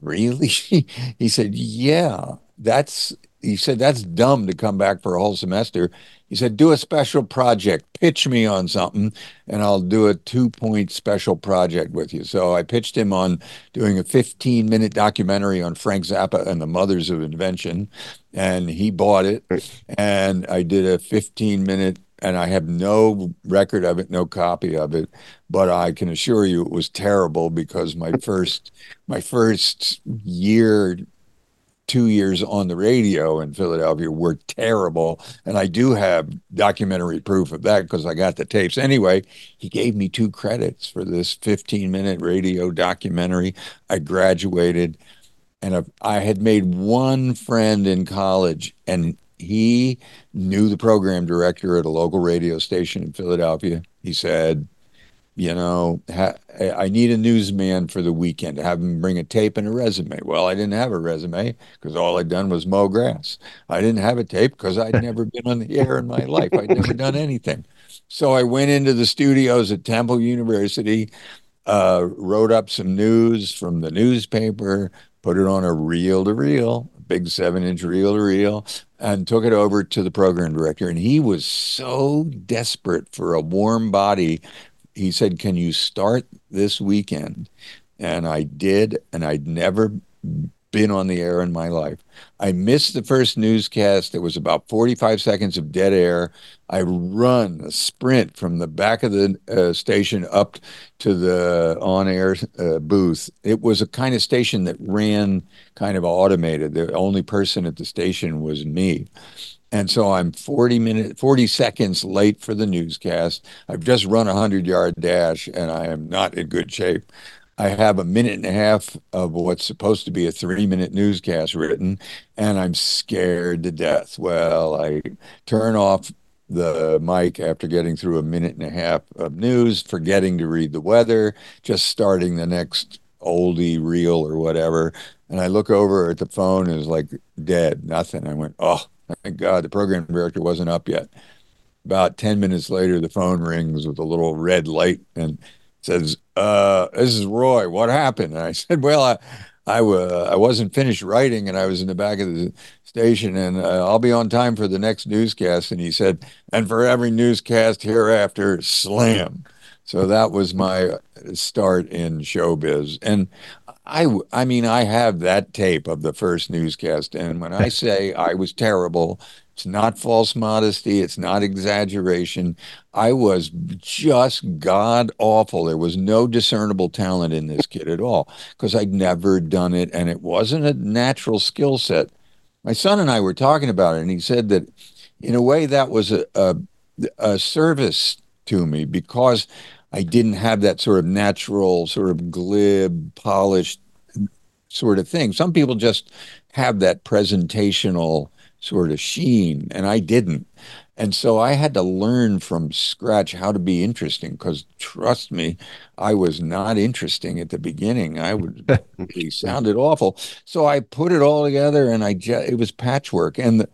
Really? he said, Yeah, that's, he said, that's dumb to come back for a whole semester. He said, Do a special project, pitch me on something, and I'll do a two point special project with you. So I pitched him on doing a 15 minute documentary on Frank Zappa and the Mothers of Invention. And he bought it. And I did a 15 minute and I have no record of it, no copy of it, but I can assure you it was terrible because my first my first year two years on the radio in Philadelphia were terrible. And I do have documentary proof of that because I got the tapes. Anyway, he gave me two credits for this 15 minute radio documentary. I graduated and I had made one friend in college and he knew the program director at a local radio station in Philadelphia. He said, you know, ha- I need a newsman for the weekend. to Have him bring a tape and a resume. Well, I didn't have a resume because all I'd done was mow grass. I didn't have a tape because I'd never been on the air in my life. I'd never done anything. So I went into the studios at Temple University, uh, wrote up some news from the newspaper, put it on a reel to reel, big seven inch reel to reel, and took it over to the program director. And he was so desperate for a warm body he said, Can you start this weekend? And I did, and I'd never been on the air in my life. I missed the first newscast. It was about 45 seconds of dead air. I run a sprint from the back of the uh, station up to the on air uh, booth. It was a kind of station that ran kind of automated. The only person at the station was me. And so I'm 40 minutes, 40 seconds late for the newscast. I've just run a 100 yard dash and I am not in good shape. I have a minute and a half of what's supposed to be a three minute newscast written, and I'm scared to death. Well, I turn off the mic after getting through a minute and a half of news, forgetting to read the weather, just starting the next oldie reel or whatever. And I look over at the phone, and it's like dead, nothing. I went, oh, Thank God the program director wasn't up yet. About 10 minutes later, the phone rings with a little red light and says, uh, This is Roy. What happened? And I said, Well, I, I, uh, I wasn't finished writing and I was in the back of the station and uh, I'll be on time for the next newscast. And he said, And for every newscast hereafter, slam. So that was my start in showbiz. And I, I mean, I have that tape of the first newscast. And when I say I was terrible, it's not false modesty. It's not exaggeration. I was just god awful. There was no discernible talent in this kid at all because I'd never done it and it wasn't a natural skill set. My son and I were talking about it, and he said that in a way that was a, a, a service to me because I didn't have that sort of natural, sort of glib, polished sort of thing. Some people just have that presentational sort of sheen, and I didn't. And so I had to learn from scratch how to be interesting because trust me, I was not interesting at the beginning. I would he sounded awful. So I put it all together and I just, it was patchwork. And the,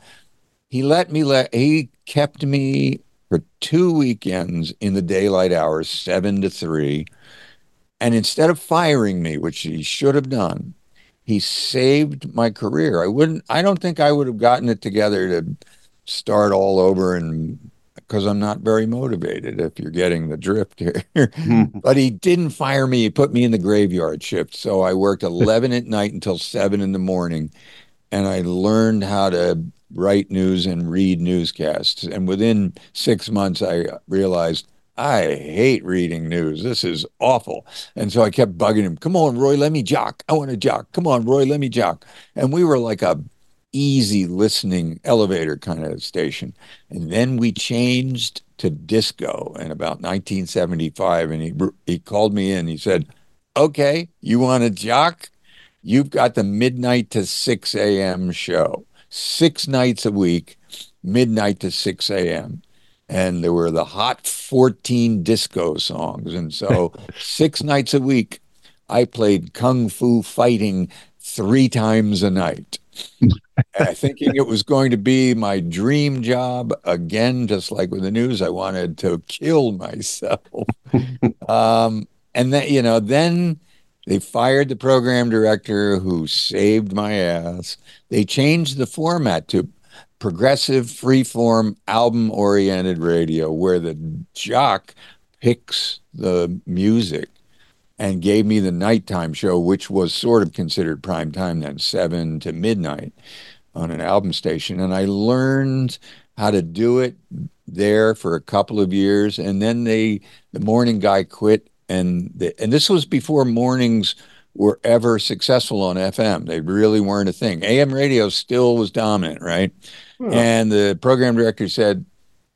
he let me let he kept me for two weekends in the daylight hours, seven to three. And instead of firing me, which he should have done, he saved my career. I wouldn't, I don't think I would have gotten it together to start all over and because I'm not very motivated if you're getting the drift here. Hmm. but he didn't fire me. He put me in the graveyard shift. So I worked 11 at night until 7 in the morning. And I learned how to write news and read newscasts. And within six months, I realized I hate reading news. This is awful. And so I kept bugging him, come on, Roy, let me jock. I want to jock. Come on, Roy, let me jock. And we were like a easy listening elevator kind of station. And then we changed to disco in about 1975. And he, he called me in. He said, okay, you want to jock? You've got the midnight to 6 a.m. show six nights a week, midnight to 6 a.m. And there were the hot 14 disco songs. And so, six nights a week, I played kung fu fighting three times a night. thinking it was going to be my dream job again, just like with the news. I wanted to kill myself. um, and then, you know, then they fired the program director who saved my ass. They changed the format to progressive, freeform, album oriented radio, where the jock picks the music and gave me the nighttime show, which was sort of considered prime time then, seven to midnight on an album station. And I learned how to do it there for a couple of years. And then they, the morning guy quit. And, the, and this was before mornings were ever successful on FM. They really weren't a thing. AM radio still was dominant, right? Hmm. And the program director said,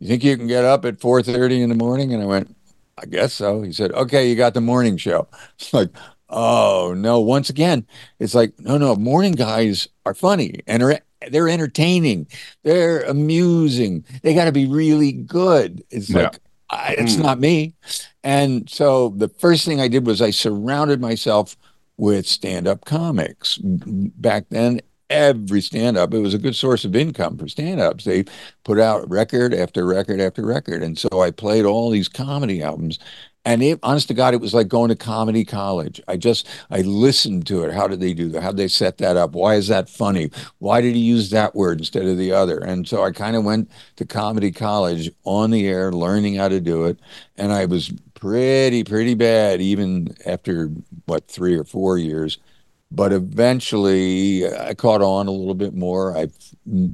"You think you can get up at 4:30 in the morning?" And I went, I guess so. He said, okay, you got the morning show. It's like, oh no. Once again, it's like, no, no, morning guys are funny and are, they're entertaining. They're amusing. They got to be really good. It's yeah. like, I, it's mm. not me. And so the first thing I did was I surrounded myself with stand up comics. Back then, every stand up. It was a good source of income for stand ups. They put out record after record after record. And so I played all these comedy albums. And it, honest to God, it was like going to comedy college. I just, I listened to it. How did they do that? How did they set that up? Why is that funny? Why did he use that word instead of the other? And so I kind of went to comedy college on the air, learning how to do it. And I was pretty, pretty bad, even after what, three or four years but eventually I caught on a little bit more. I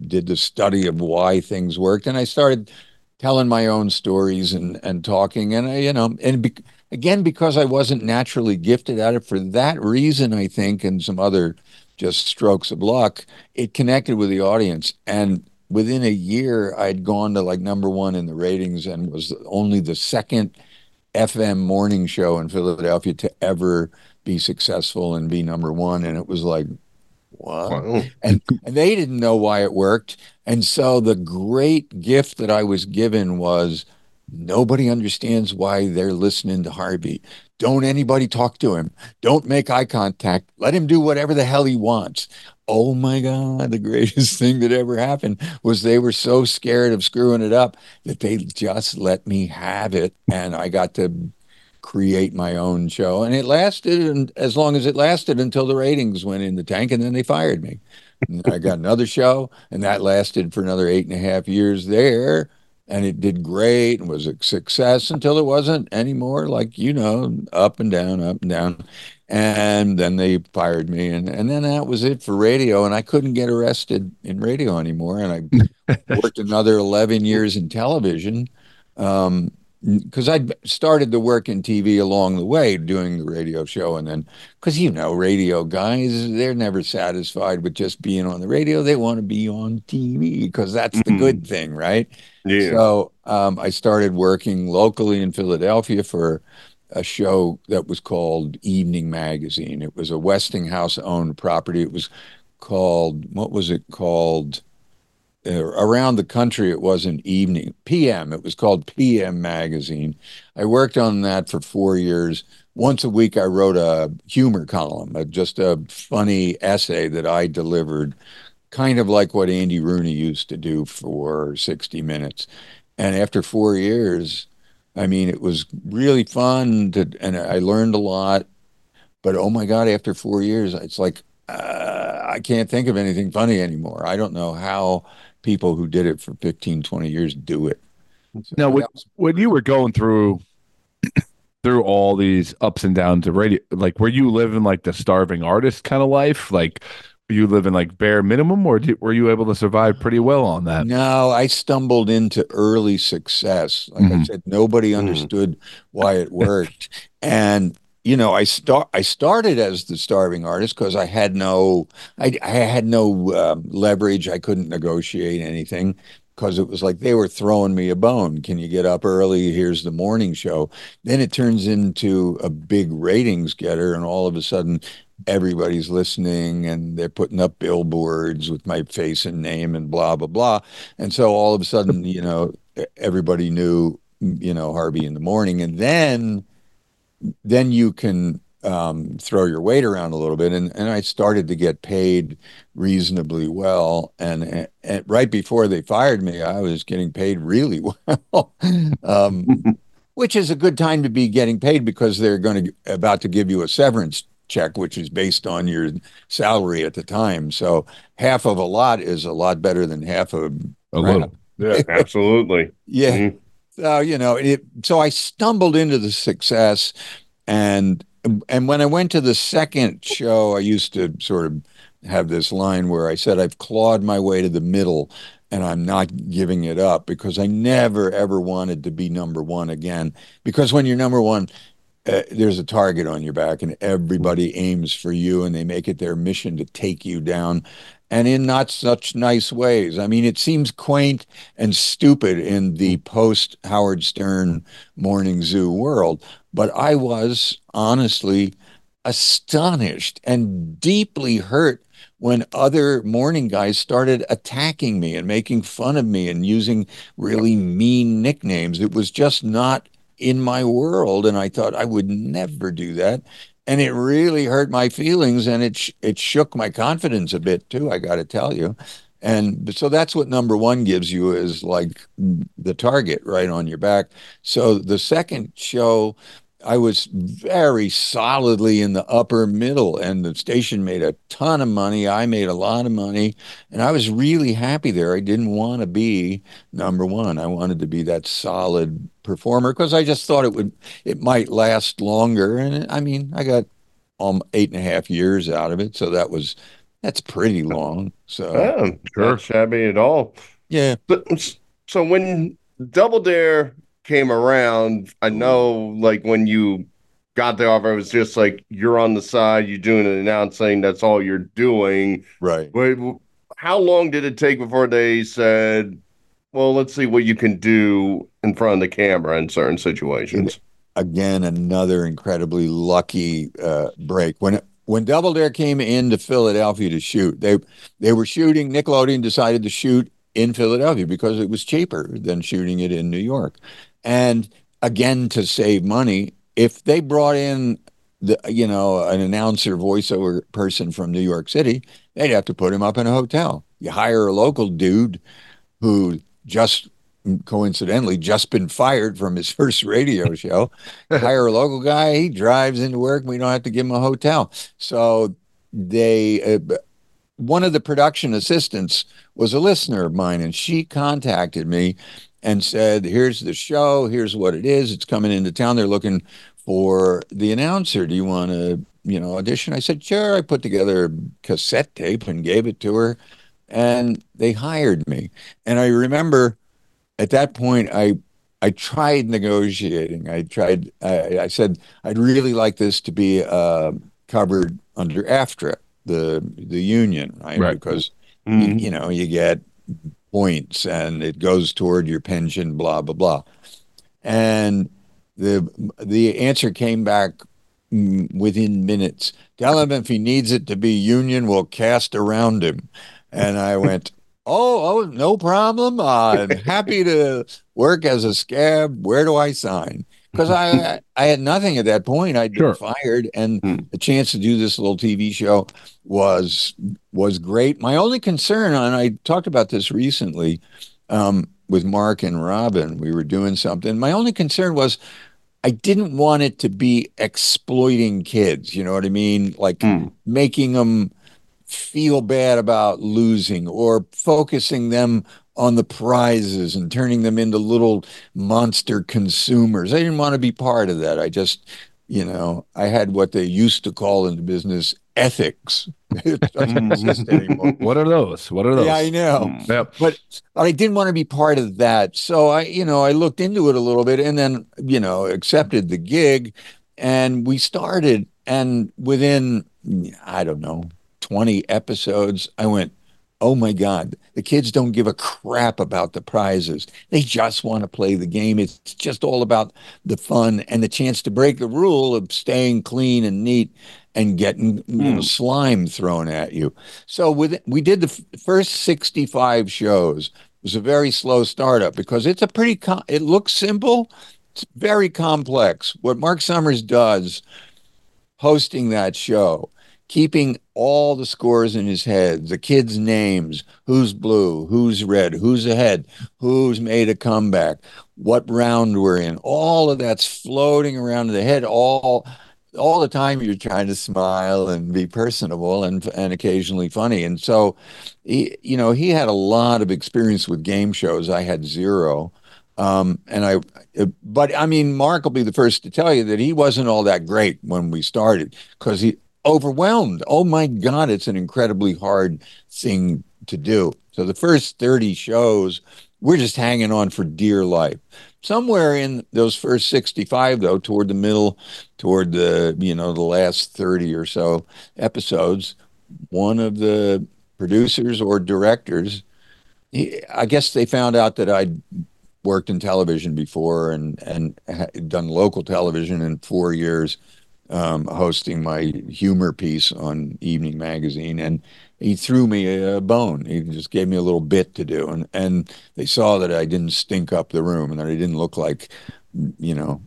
did the study of why things worked, and I started telling my own stories and and talking. And I, you know, and be, again because I wasn't naturally gifted at it for that reason, I think, and some other just strokes of luck, it connected with the audience. And within a year, I'd gone to like number one in the ratings and was only the second FM morning show in Philadelphia to ever be successful and be number one. And it was like, what? Wow. And, and they didn't know why it worked. And so the great gift that I was given was nobody understands why they're listening to Harvey. Don't anybody talk to him. Don't make eye contact. Let him do whatever the hell he wants. Oh my God, the greatest thing that ever happened was they were so scared of screwing it up that they just let me have it. And I got to create my own show. And it lasted and as long as it lasted until the ratings went in the tank, and then they fired me. I got another show, and that lasted for another eight and a half years there. And it did great and was a success until it wasn't anymore. Like, you know, up and down, up and down. And then they fired me. And, and then that was it for radio. And I couldn't get arrested in radio anymore. And I worked another 11 years in television. Um, because I'd started to work in TV along the way, doing the radio show, and then because you know, radio guys, they're never satisfied with just being on the radio; they want to be on TV because that's mm-hmm. the good mm-hmm. thing, right? Yeah. So um, I started working locally in Philadelphia for a show that was called Evening Magazine. It was a Westinghouse owned property. It was called what was it called? Uh, around the country it was an evening pm it was called pm magazine. I worked on that for four years. Once a week i wrote a humor column a, just a funny essay that i delivered kind of like what andy rooney used to do for 60 minutes. And after four years i mean it was really fun to, and i learned a lot. But oh my god after four years it's like uh, i can't think of anything funny anymore. I don't know how people who did it for 15, 20 years do it. So now, when, was- when you were going through through all these ups and downs of radio, like were you living like the starving artist kind of life? Like were you living like bare minimum or did, were you able to survive pretty well on that? No, I stumbled into early success. Like mm-hmm. I said, nobody mm-hmm. understood mm-hmm. why it worked. and you know, I start. I started as the starving artist because I had no, I, I had no um, leverage. I couldn't negotiate anything because it was like they were throwing me a bone. Can you get up early? Here's the morning show. Then it turns into a big ratings getter, and all of a sudden, everybody's listening, and they're putting up billboards with my face and name, and blah blah blah. And so all of a sudden, you know, everybody knew, you know, Harvey in the morning, and then then you can um, throw your weight around a little bit. And, and I started to get paid reasonably well. And, and right before they fired me, I was getting paid really well, um, which is a good time to be getting paid because they're going to about to give you a severance check, which is based on your salary at the time. So half of a lot is a lot better than half of A little. Yeah, absolutely. yeah. Mhm. So you know, it, so I stumbled into the success, and and when I went to the second show, I used to sort of have this line where I said I've clawed my way to the middle, and I'm not giving it up because I never ever wanted to be number one again. Because when you're number one, uh, there's a target on your back, and everybody aims for you, and they make it their mission to take you down. And in not such nice ways. I mean, it seems quaint and stupid in the post Howard Stern Morning Zoo world, but I was honestly astonished and deeply hurt when other morning guys started attacking me and making fun of me and using really mean nicknames. It was just not in my world, and I thought I would never do that. And it really hurt my feelings, and it sh- it shook my confidence a bit too. I got to tell you. And so that's what number one gives you is like the target right on your back. So the second show, I was very solidly in the upper middle, and the station made a ton of money. I made a lot of money, and I was really happy there. I didn't want to be number one. I wanted to be that solid performer because I just thought it would, it might last longer. And I mean, I got um eight and a half years out of it, so that was that's pretty long. So Yeah, not shabby at all. yeah, But so when Double Dare came around, I know like when you got the offer, it was just like you're on the side, you're doing an announcing, that's all you're doing. right. Wait, how long did it take before they said, well, let's see what you can do in front of the camera in certain situations? again another incredibly lucky uh, break when when Double Dare came into Philadelphia to shoot. They they were shooting. Nickelodeon decided to shoot in Philadelphia because it was cheaper than shooting it in New York, and again to save money. If they brought in the you know an announcer voiceover person from New York City, they'd have to put him up in a hotel. You hire a local dude who just coincidentally just been fired from his first radio show. Hire a local guy, he drives into work. We don't have to give him a hotel. So they, uh, one of the production assistants was a listener of mine, and she contacted me and said, "Here's the show. Here's what it is. It's coming into town. They're looking for the announcer. Do you want to?" You know, audition. I said, sure. I put together a cassette tape and gave it to her, and they hired me. And I remember at that point, I I tried negotiating. I tried. I, I said I'd really like this to be uh, covered under AFTRA, the the union, right? Right. Because you, Mhm. you know you get points and it goes toward your pension, blah blah blah. And the the answer came back mm, within minutes. Tell him if he needs it to be union, we'll cast around him. And I went, oh, oh, no problem. I'm happy to work as a scab. Where do I sign? Because I I had nothing at that point. I'd been fired, and Hmm. the chance to do this little TV show was was great. My only concern, and I talked about this recently um, with Mark and Robin. We were doing something. My only concern was I didn't want it to be exploiting kids. You know what I mean? Like Hmm. making them feel bad about losing or focusing them on the prizes and turning them into little monster consumers. I didn't want to be part of that. I just, you know, I had what they used to call in the business ethics. it doesn't mm. exist anymore. What are those? What are those? Yeah, I know. Mm. Yep. But but I didn't want to be part of that. So I, you know, I looked into it a little bit and then, you know, accepted the gig and we started and within I don't know, 20 episodes, I went, "Oh my god, the kids don't give a crap about the prizes. They just want to play the game. It's just all about the fun and the chance to break the rule of staying clean and neat and getting you know, hmm. slime thrown at you." So with we did the f- first 65 shows. It was a very slow startup because it's a pretty com- it looks simple, it's very complex. What Mark Summers does hosting that show, keeping all the scores in his head, the kids' names, who's blue, who's red, who's ahead, who's made a comeback, what round we're in, all of that's floating around in the head all all the time you're trying to smile and be personable and and occasionally funny. And so he you know he had a lot of experience with game shows. I had zero. Um, and i but i mean mark will be the first to tell you that he wasn't all that great when we started because he overwhelmed. Oh my god it's an incredibly hard thing to do. So the first 30 shows we're just hanging on for dear life. Somewhere in those first 65 though toward the middle toward the you know the last 30 or so episodes one of the producers or directors he, i guess they found out that i'd worked in television before and and done local television in four years um, hosting my humor piece on evening magazine and he threw me a bone. He just gave me a little bit to do, and and they saw that I didn't stink up the room and that I didn't look like, you know,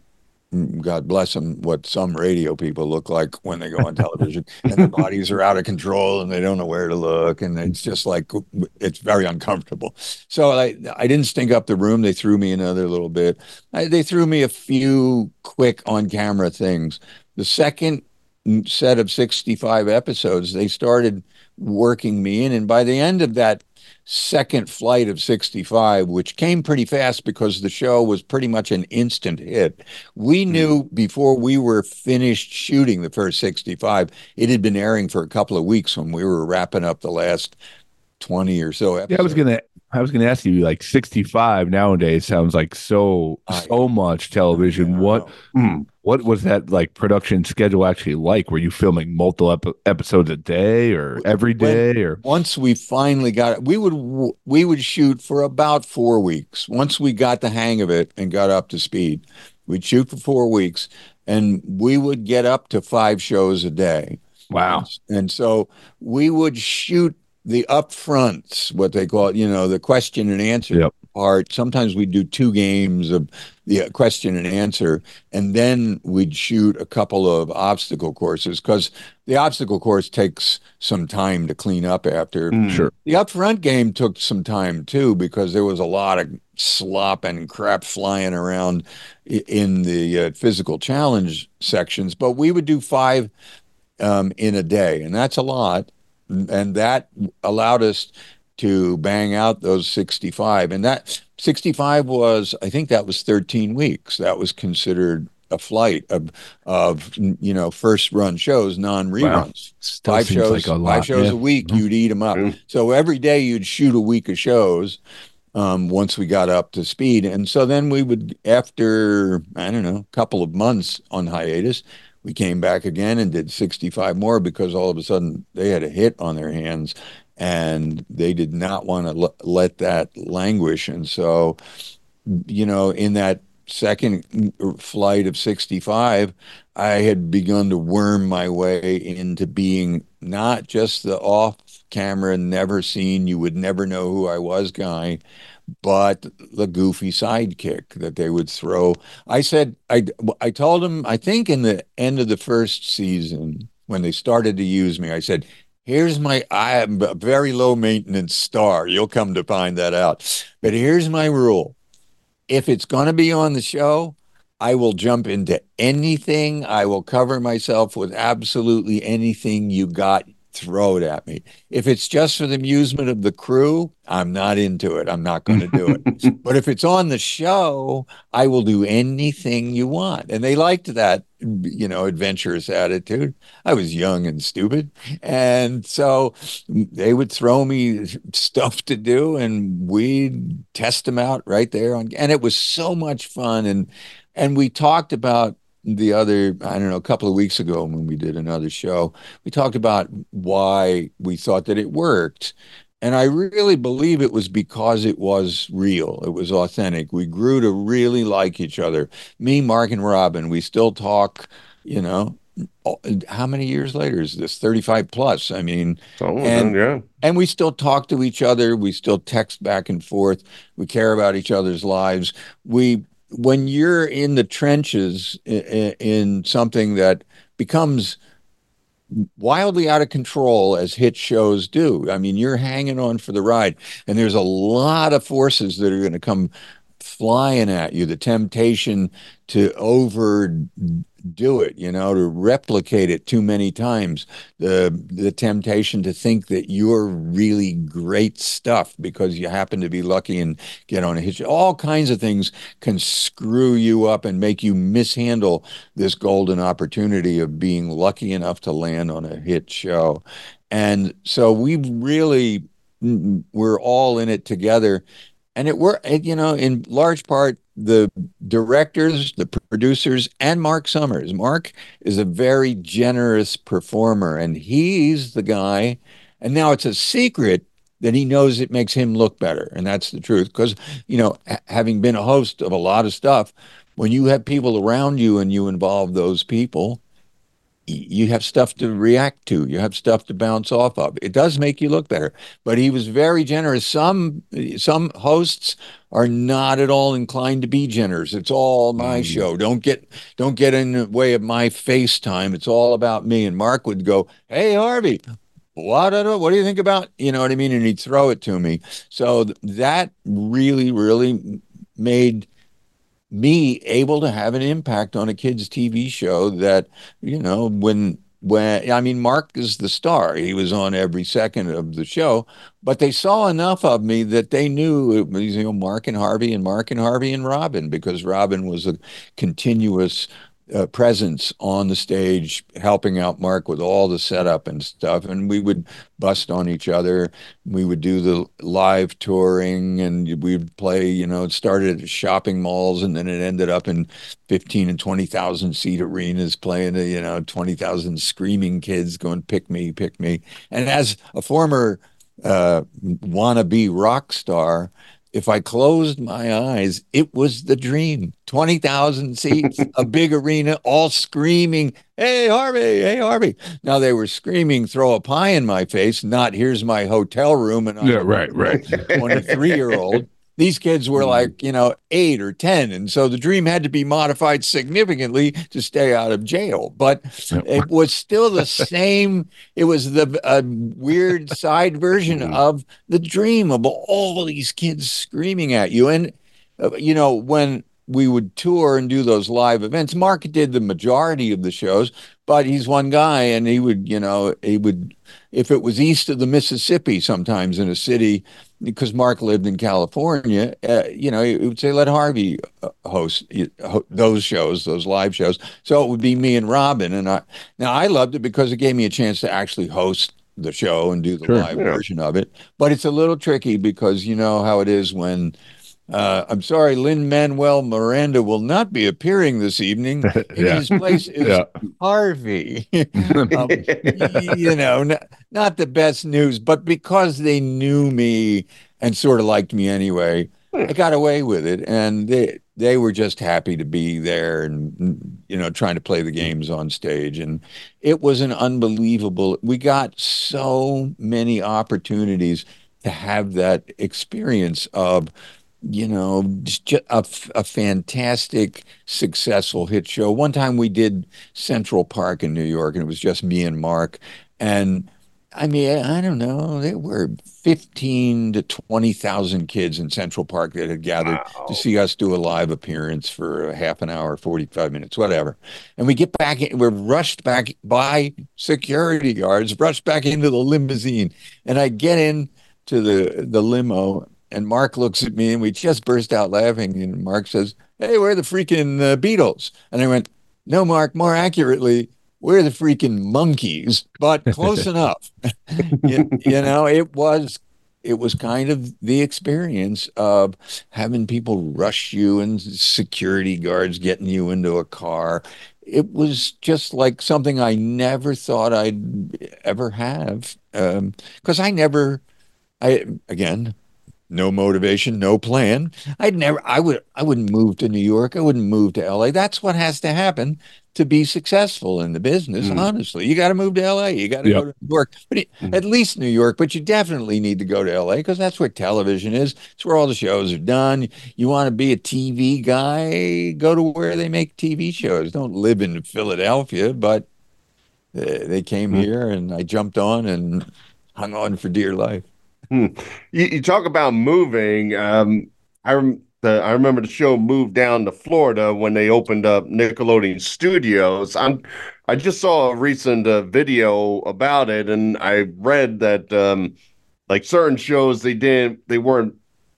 God bless them, what some radio people look like when they go on television, and their bodies are out of control and they don't know where to look, and it's just like it's very uncomfortable. So I I didn't stink up the room. They threw me another little bit. I, they threw me a few quick on camera things. The second set of 65 episodes, they started working me in. And by the end of that second flight of 65, which came pretty fast because the show was pretty much an instant hit, we hmm. knew before we were finished shooting the first 65, it had been airing for a couple of weeks when we were wrapping up the last 20 or so episodes. Yeah, I was going to I was going to ask you, like 65 nowadays sounds like so so much television. What hmm, what was that like production schedule actually like? Were you filming multiple ep- episodes a day or every day? When, or once we finally got it, we would we would shoot for about four weeks. Once we got the hang of it and got up to speed, we'd shoot for four weeks, and we would get up to five shows a day. Wow! And so we would shoot the upfronts, what they call it, you know, the question and answer yep. part. Sometimes we'd do two games of the question and answer, and then we'd shoot a couple of obstacle courses because the obstacle course takes some time to clean up after. Mm. Sure. The upfront game took some time too because there was a lot of slop and crap flying around in the uh, physical challenge sections, but we would do five um, in a day, and that's a lot and that allowed us to bang out those 65 and that 65 was i think that was 13 weeks that was considered a flight of of you know first run shows non reruns wow. five shows like five shows yeah. a week mm-hmm. you'd eat them up mm-hmm. so every day you'd shoot a week of shows um, once we got up to speed and so then we would after i don't know a couple of months on hiatus we came back again and did 65 more because all of a sudden they had a hit on their hands and they did not want to l- let that languish. And so, you know, in that second flight of 65, I had begun to worm my way into being not just the off camera, never seen, you would never know who I was guy, but the goofy sidekick that they would throw. I said, I, I told him, I think in the end of the first season, when they started to use me, I said, here's my, I am a very low maintenance star. You'll come to find that out. But here's my rule if it's going to be on the show, I will jump into anything. I will cover myself with absolutely anything you got throw it at me. If it's just for the amusement of the crew, I'm not into it. I'm not going to do it. but if it's on the show, I will do anything you want. And they liked that, you know, adventurous attitude. I was young and stupid. And so they would throw me stuff to do and we'd test them out right there on and it was so much fun and and we talked about the other, I don't know, a couple of weeks ago when we did another show, we talked about why we thought that it worked. And I really believe it was because it was real. It was authentic. We grew to really like each other. Me, Marc, and Robin, we still talk, you know, how many years later is this 35 plus i mean oh, and, yeah and we still talk to each other we still text back and forth we care about each other's lives we when you're in the trenches in, in, something that becomes wildly out of control as hit shows do. I mean, you're hanging on for the ride, and there's a lot of forces that are going to come flying at you. The temptation to overdo it, you know, to replicate it too many times. The the temptation to think that you're really great stuff because you happen to be lucky and get on a hit. All kinds of things can screw you up and make you mishandle this golden opportunity of being lucky enough to land on a hit show. And so we really mm, mm, we're all in it together and it were you know in large part the directors the producers and marc summers. Marc is a very generous performer and he's the guy and now it's a secret that he knows it makes him look better and that's the truth because you know having been a host of a lot of stuff when you have people around you and you involve those people you have stuff to react to. You have stuff to bounce off of. It does make you look better. But he was very generous. Some some hosts are not at all inclined to be generous. It's all my mm. show. Don't get don't get in the way of my face time it's all about me. And marc would go hey harvey what what do you think about you know what i mean? And he'd throw it to me. So that really really made me able to have an impact on a kid's TV show that, you know, when when I mean Marc is the star. He was on every second of the show, but they saw enough of me that they knew it was you know Marc and Harvey and Marc and Harvey and Robin because Robin was a continuous uh, presence on the stage, helping out Marc with all the setup and stuff. And we would bust on each other. We would do the live touring and we'd play, you know, it started at shopping malls and then it ended up in 15 and 20,000 seat arenas playing, you know, 20,000 screaming kids going, pick me, pick me. And as a former uh, wannabe rock star, if I closed my eyes, it was the dream. 20,000 seats, a big arena, all screaming, Hey, Harvey, hey, Harvey. Now they were screaming, throw a pie in my face, not here's my hotel room. And I'm yeah, right, right. 23 year old. These kids were hmm. like, you know, eight or 10. And so the dream had to be modified significantly to stay out of jail. But it was still the same. It was the uh, weird side version hmm. of the dream of all these kids screaming at you. And, uh, you know, when we would tour and do those live events, Marc did the majority of the shows, but he's one guy and he would, you know, he would, if it was east of the Mississippi, sometimes in a city, because Marc lived in California, uh, you know, he would say, let Harvey uh, host those shows, those live shows. So it would be me and Robin. And I, now I loved it because it gave me a chance to actually host the show and do the sure, live yeah. version of it. But it's a little tricky because you know how it is when uh, I'm sorry, Lin-Manuel Miranda will not be appearing this evening. In yeah. his place is yeah. Harvey. um, you know, not, not the best news, but because they knew me and sort of liked me anyway, I got away with it. And they, they were just happy to be there and, you know, trying to play the games on stage. And it was an unbelievable, we got so many opportunities to have that experience of, you know, just a, a fantastic, successful hit show. One time we did Central Park in New York, and it was just me and Marc. And I mean, I don't know, there were 15 to 20,000 kids in Central Park that had gathered wow. to see us do a live appearance for a half an hour, 45 minutes, whatever. And we get back, in, we're rushed back by security guards, rushed back into the limousine. And I get in to the, the limo and Marc looks at me and we just burst out laughing. And Marc says, Hey, we're the freaking uh, Beatles. And I went, No, Marc, more accurately, we're the freaking Monkees, but close enough. you, you know, it was it was kind of the experience of having people rush you and security guards getting you into a car. It was just like something I never thought I'd ever have. Because um, I never, I again, no motivation, no plan. I'd never I would I wouldn't move to New York. I wouldn't move to LA. That's what has to happen to be successful in the business, mm. honestly. You got to move to LA. You got to yep. go to New York. But it, mm. at least New York, but you definitely need to go to LA because that's where television is. It's where all the shows are done. You want to be a TV guy, go to where they make TV shows. Don't live in Philadelphia, but Uh, They came Hmm. here, and I jumped on and hung on for dear life. Hmm. You, you talk about moving. Um, I rem the I remember the show moved down to Florida when they opened up Nickelodeon Studios. I'm I just saw a recent uh, video about it, and I read that um, like certain shows they didn't they weren't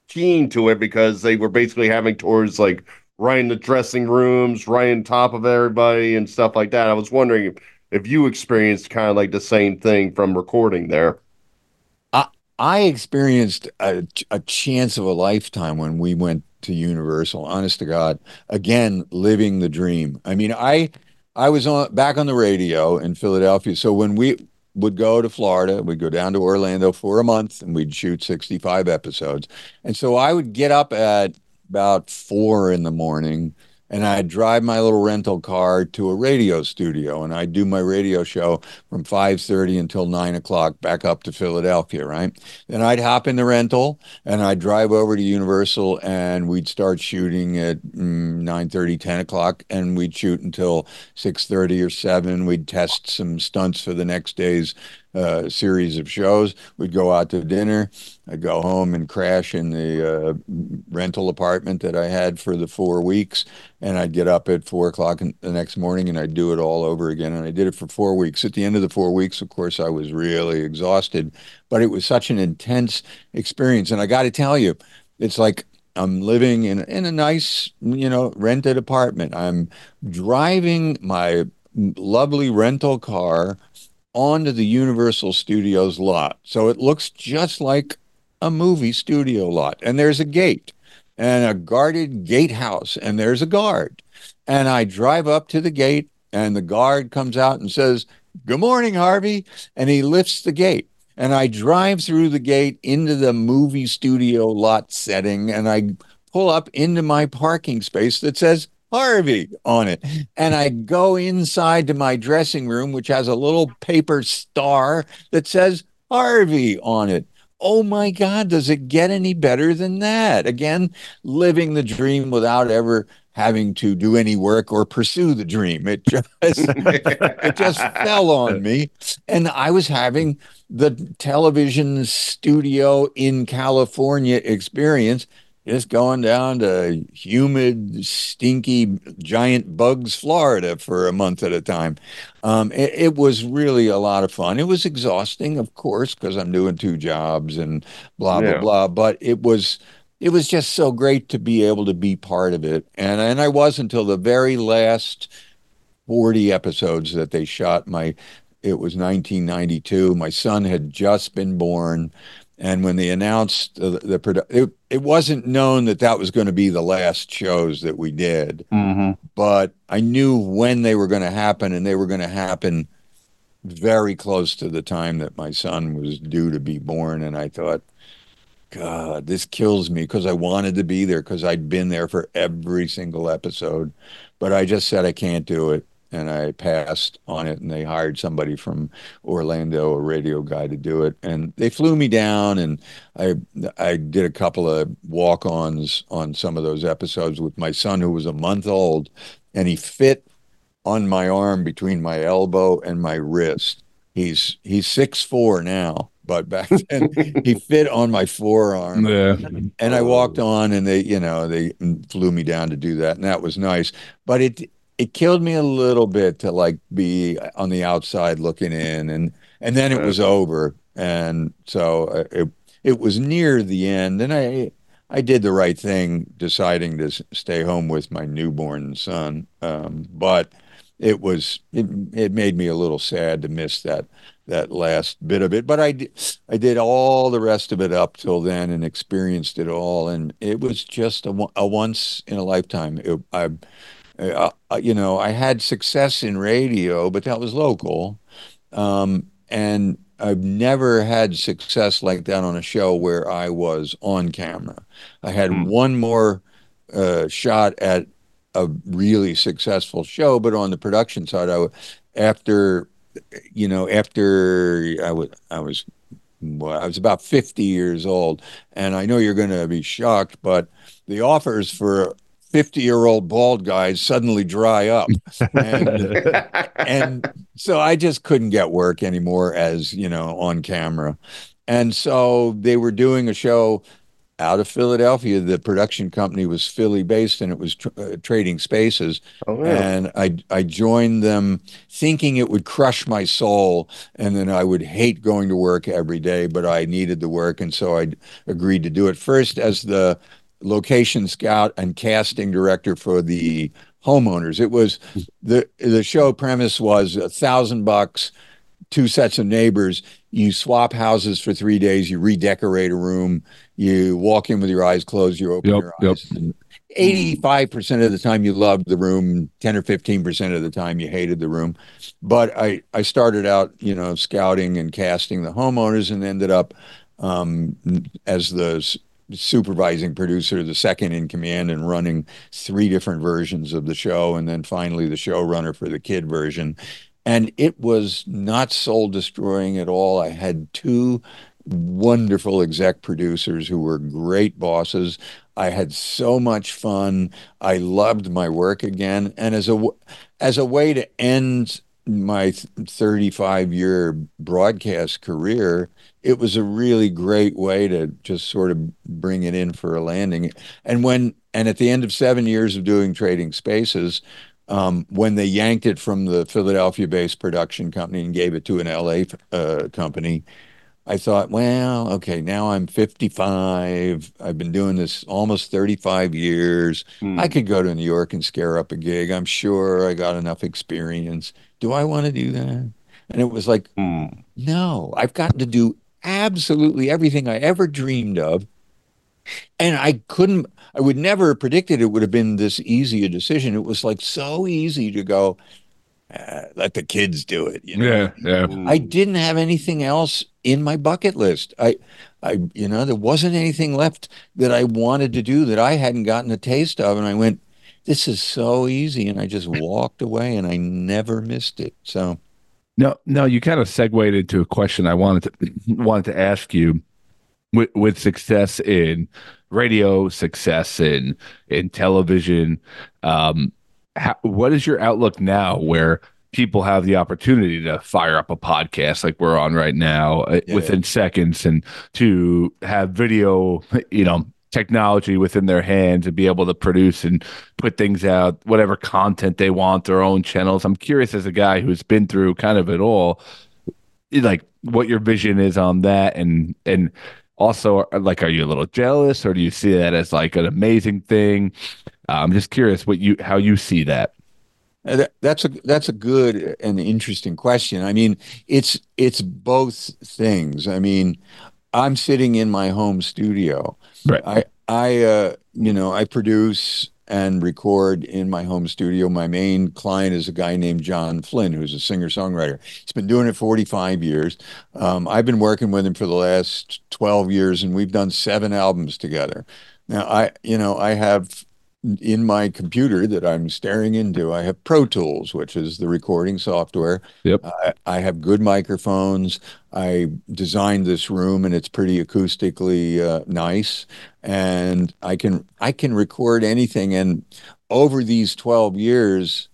keen to it because they were basically having tours like right in the dressing rooms, right on top of everybody, and stuff like that. I was wondering if, if you experienced kind of like the same thing from recording there. I experienced a, a chance of a lifetime when we went to Universal. Honest to God, again, living the dream. I mean, I I was on back on the radio in Philadelphia. So when we would go to Florida, we'd go down to Orlando for a month, and we'd shoot 65 episodes. And so I would get up at about four in the morning, and I'd drive my little rental car to a radio studio, and I'd do my radio show from 5:30 until nine o'clock back up to Philadelphia, right? Then I'd hop in the rental and I'd drive over to Universal and we'd start shooting at mm, 9:30, 10 o'clock, and we'd shoot until 6:30 or 7. We'd test some stunts for the next day's uh, series of shows. We'd go out to dinner. I'd go home and crash in the uh, rental apartment that I had for the four weeks and I'd get up at four o'clock the next morning and I'd do it all over again. And I did it for four weeks. At the end of the four weeks, of course, I was really exhausted, but it was such an intense experience. And I got to tell you, it's like I'm living in in a nice, you know, rented apartment. I'm driving my lovely rental car onto the Universal Studios lot. So it looks just like a movie studio lot. And there's a gate and a guarded gatehouse, and there's a guard. And I drive up to the gate, and the guard comes out and says, Good morning, Harvey. And he lifts the gate. And I drive through the gate into the movie studio lot setting, and I pull up into my parking space that says Harvey on it. And I go inside to my dressing room, which has a little paper star that says Harvey on it. Oh my God, does it get any better than that? Again, living the dream without ever having to do any work or pursue the dream. It just it just fell on me. And I was having the television studio in California experience, just going down to humid, stinky, giant bugs, Florida for a month at a time. Um, it, it was really a lot of fun. It was exhausting, of course, because I'm doing two jobs and blah, blah, Yeah. blah. But it was it was just so great to be able to be part of it. And and I was until the very last 40 episodes that they shot. My it was 1992. My son had just been born. And when they announced the, the produ- it, it wasn't known that that was going to be the last shows that we did, Mm-hmm. but I knew when they were going to happen, and they were going to happen very close to the time that my son was due to be born. And I thought, God, this kills me because I wanted to be there because I'd been there for every single episode, but I just said I can't do it. And I passed on it, and they hired somebody from Orlando, a radio guy, to do it. And they flew me down, and I I did a couple of walk-ons on some of those episodes with my son, who was a month old, and he fit on my arm between my elbow and my wrist. He's he's six four now, but back then he fit on my forearm. Yeah. And I walked on, and they, you know, they flew me down to do that, and that was nice. But it it killed me a little bit to like be on the outside looking in, and and then it was over, and so uh, it it was near the end, and I I did the right thing deciding to stay home with my newborn son, um, but it was it it made me a little sad to miss that that last bit of it. But I did, I did all the rest of it up till then and experienced it all, and it was just a, a once in a lifetime. It, I, uh, you know, I had success in radio, but that was local, um, and I've never had success like that on a show where I was on camera. I had Hmm. one more uh, shot at a really successful show, but on the production side, I after you know after I was I was well, I was about 50 years old, and I know you're going to be shocked, but the offers for 50 year old bald guys suddenly dry up. And, and so I just couldn't get work anymore as, you know, on camera. And so they were doing a show out of Philadelphia. The production company was Philly based and it was tr- uh, Trading Spaces. Oh, yeah. And I, I joined them thinking it would crush my soul and then I would hate going to work every day, but I needed the work. And so I agreed to do it first as the location scout and casting director for the homeowners. It was the the show premise was a thousand bucks, two sets of neighbors. You swap houses for three days. You redecorate a room. You walk in with your eyes closed. You open Yep, your eyes. and 85% of the time you loved the room 10 or 15% of the time you hated the room but i i started out you know scouting and casting the homeowners and ended up um, as the supervising producer the second in command and running three different versions of the show and then finally the showrunner for the kid version. And it was not soul destroying at all. I had two wonderful exec producers who were great bosses. I had so much fun. I loved my work again, and as a as a way to end my 35 year broadcast career, it was a really great way to just sort of bring it in for a landing. And when and at the end of seven years of doing Trading Spaces, um, when they yanked it from the Philadelphia-based production company and gave it to an LA uh, company, I thought, well, okay, now I'm 55. I've been doing this almost 35 years. Hmm. I could go to New York and scare up a gig. I'm sure I got enough experience. Do I want to do that? And it was like, Hmm. no, I've gotten to do absolutely everything I ever dreamed of. And I couldn't, I would never have predicted it would have been this easy a decision. It was like so easy to go, uh, let the kids do it. You know? Yeah, yeah. I didn't have anything else in my bucket list. I, I, you know, there wasn't anything left that I wanted to do that I hadn't gotten a taste of. And I went, this is so easy. And I just walked away and I never missed it. So, No, no, you kind of segued into a question I wanted to wanted to ask you with with success in radio, success in in television. Um, how, what is your outlook now, where people have the opportunity to fire up a podcast like we're on right now uh, Yeah. within seconds, and to have video, you know, technology within their hands and be able to produce and put things out, whatever content they want, their own channels. I'm curious as a guy who's been through kind of it all, like what your vision is on that, and and also like, are you a little jealous, or do you see that as like an amazing thing? Uh, I'm just curious what you how you see that. Uh, that- That's a that's a good and interesting question. I mean, it's it's both things. I mean, I'm sitting in my home studio. Right. I I uh, you know I produce and record in my home studio. My main client is a guy named John Flynn, who's a singer songwriter. He's been doing it 45 years. Um, I've been working with him for the last 12 years, and we've done seven albums together. Now I you know I have in my computer that I'm staring into, I have Pro Tools, which is the recording software. Yep. I, I have good microphones. I designed this room, and it's pretty acoustically uh, nice. And I can I can record anything. And over these 12 years,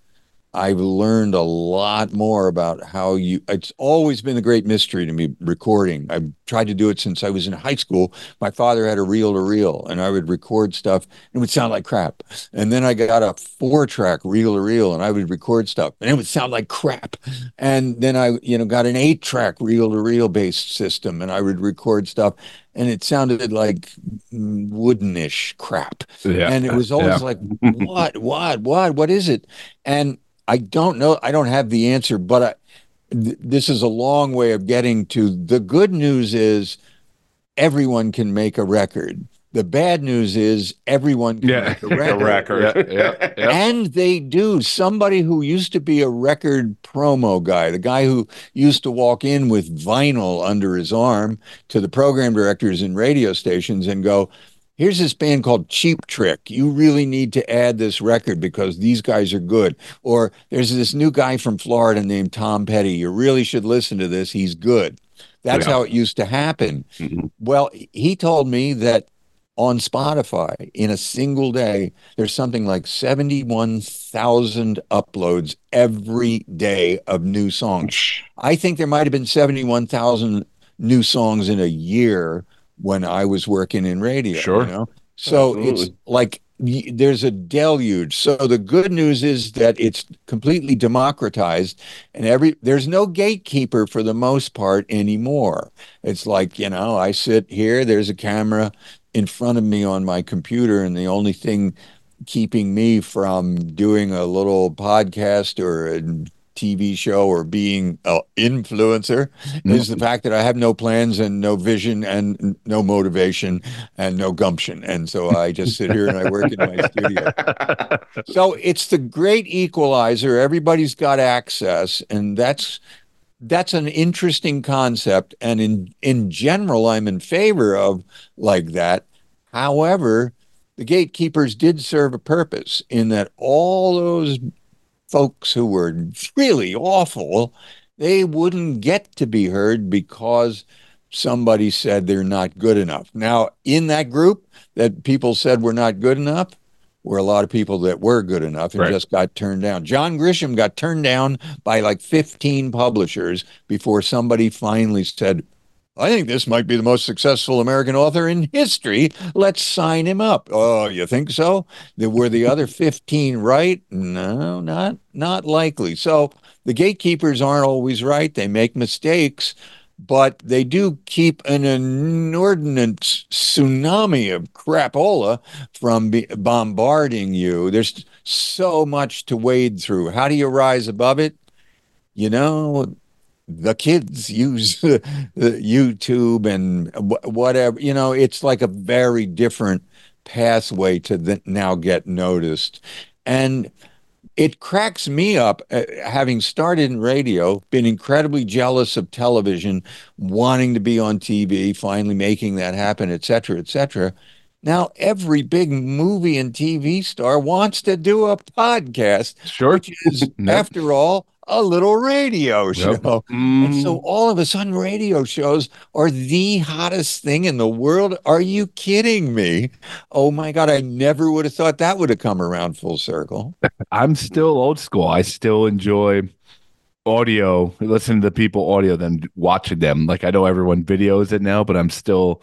I've learned a lot more about how you. It's always been a great mystery to me recording. I've tried to do it since I was in high school. My father had a reel to reel, and I would record stuff, and it would sound like crap. And then I got a four track reel to reel, and I would record stuff, and it would sound like crap. And then I, you know, got an eight track reel to reel based system, and I would record stuff, and it sounded like woodenish crap. Yeah, And it was always Yeah. like, what, what, what, what is it? And I don't know. I don't have the answer, but I, th- this is a long way of getting to the good news is everyone can make a record. The bad news is everyone can Yeah. make a The record. record. Yeah, yeah, yeah. And they do. Somebody who used to be a record promo guy, the guy who used to walk in with vinyl under his arm to the program directors and radio stations and go, Here's this band called Cheap Trick. You really need to add this record because these guys are good. Or there's this new guy from Florida named Tom Petty. You really should listen to this. He's good. That's Yeah. how it used to happen. Mhm. Well, he told me that on Spotify in a single day, there's something like 71,000 uploads every day of new songs. I think there might have been 71,000 new songs in a year when I was working in radio. Sure. You know? So Absolutely. it's like there's a deluge. So the good news is that it's completely democratized and every there's no gatekeeper for the most part anymore. It's like, you know, I sit here, there's a camera in front of me on my computer and the only thing keeping me from doing a little podcast or a TV show or being an influencer mm-hmm. is the fact that I have no plans and no vision and no motivation and no gumption. And so I just sit here and I work in my studio. So it's the great equalizer. Everybody's got access, and that's that's an interesting concept. And in in general, I'm in favor of like that. However, the gatekeepers did serve a purpose in that all those folks who were really awful, they wouldn't get to be heard because somebody said they're not good enough. Now, in that group that people said were not good enough, were a lot of people that were good enough and Right. just got turned down. John Grisham got turned down by like 15 publishers before somebody finally said, I think this might be the most successful American author in history. Let's sign him up. Oh, you think so? There were the other 15 right? No, not not likely. So the gatekeepers aren't always right. They make mistakes, but they do keep an inordinate tsunami of crapola from bombarding you. There's so much to wade through. How do you rise above it? You know, the kids use YouTube and whatever. You know, it's like a very different pathway to now get noticed. And it cracks me up, uh, having started in radio, been incredibly jealous of television, wanting to be on TV, finally making that happen, et cetera, et cetera. Now, every big movie and TV star wants to do a podcast, Sure. which is, after all, a little radio show. Yep. And so mm. all of a sudden, radio shows are the hottest thing in the world. Are you kidding me? Oh my God, I never would have thought that would have come around full circle. I'm still old school. I still enjoy audio, listening to the people audio than watching them. Like I know everyone videos it now, but I'm still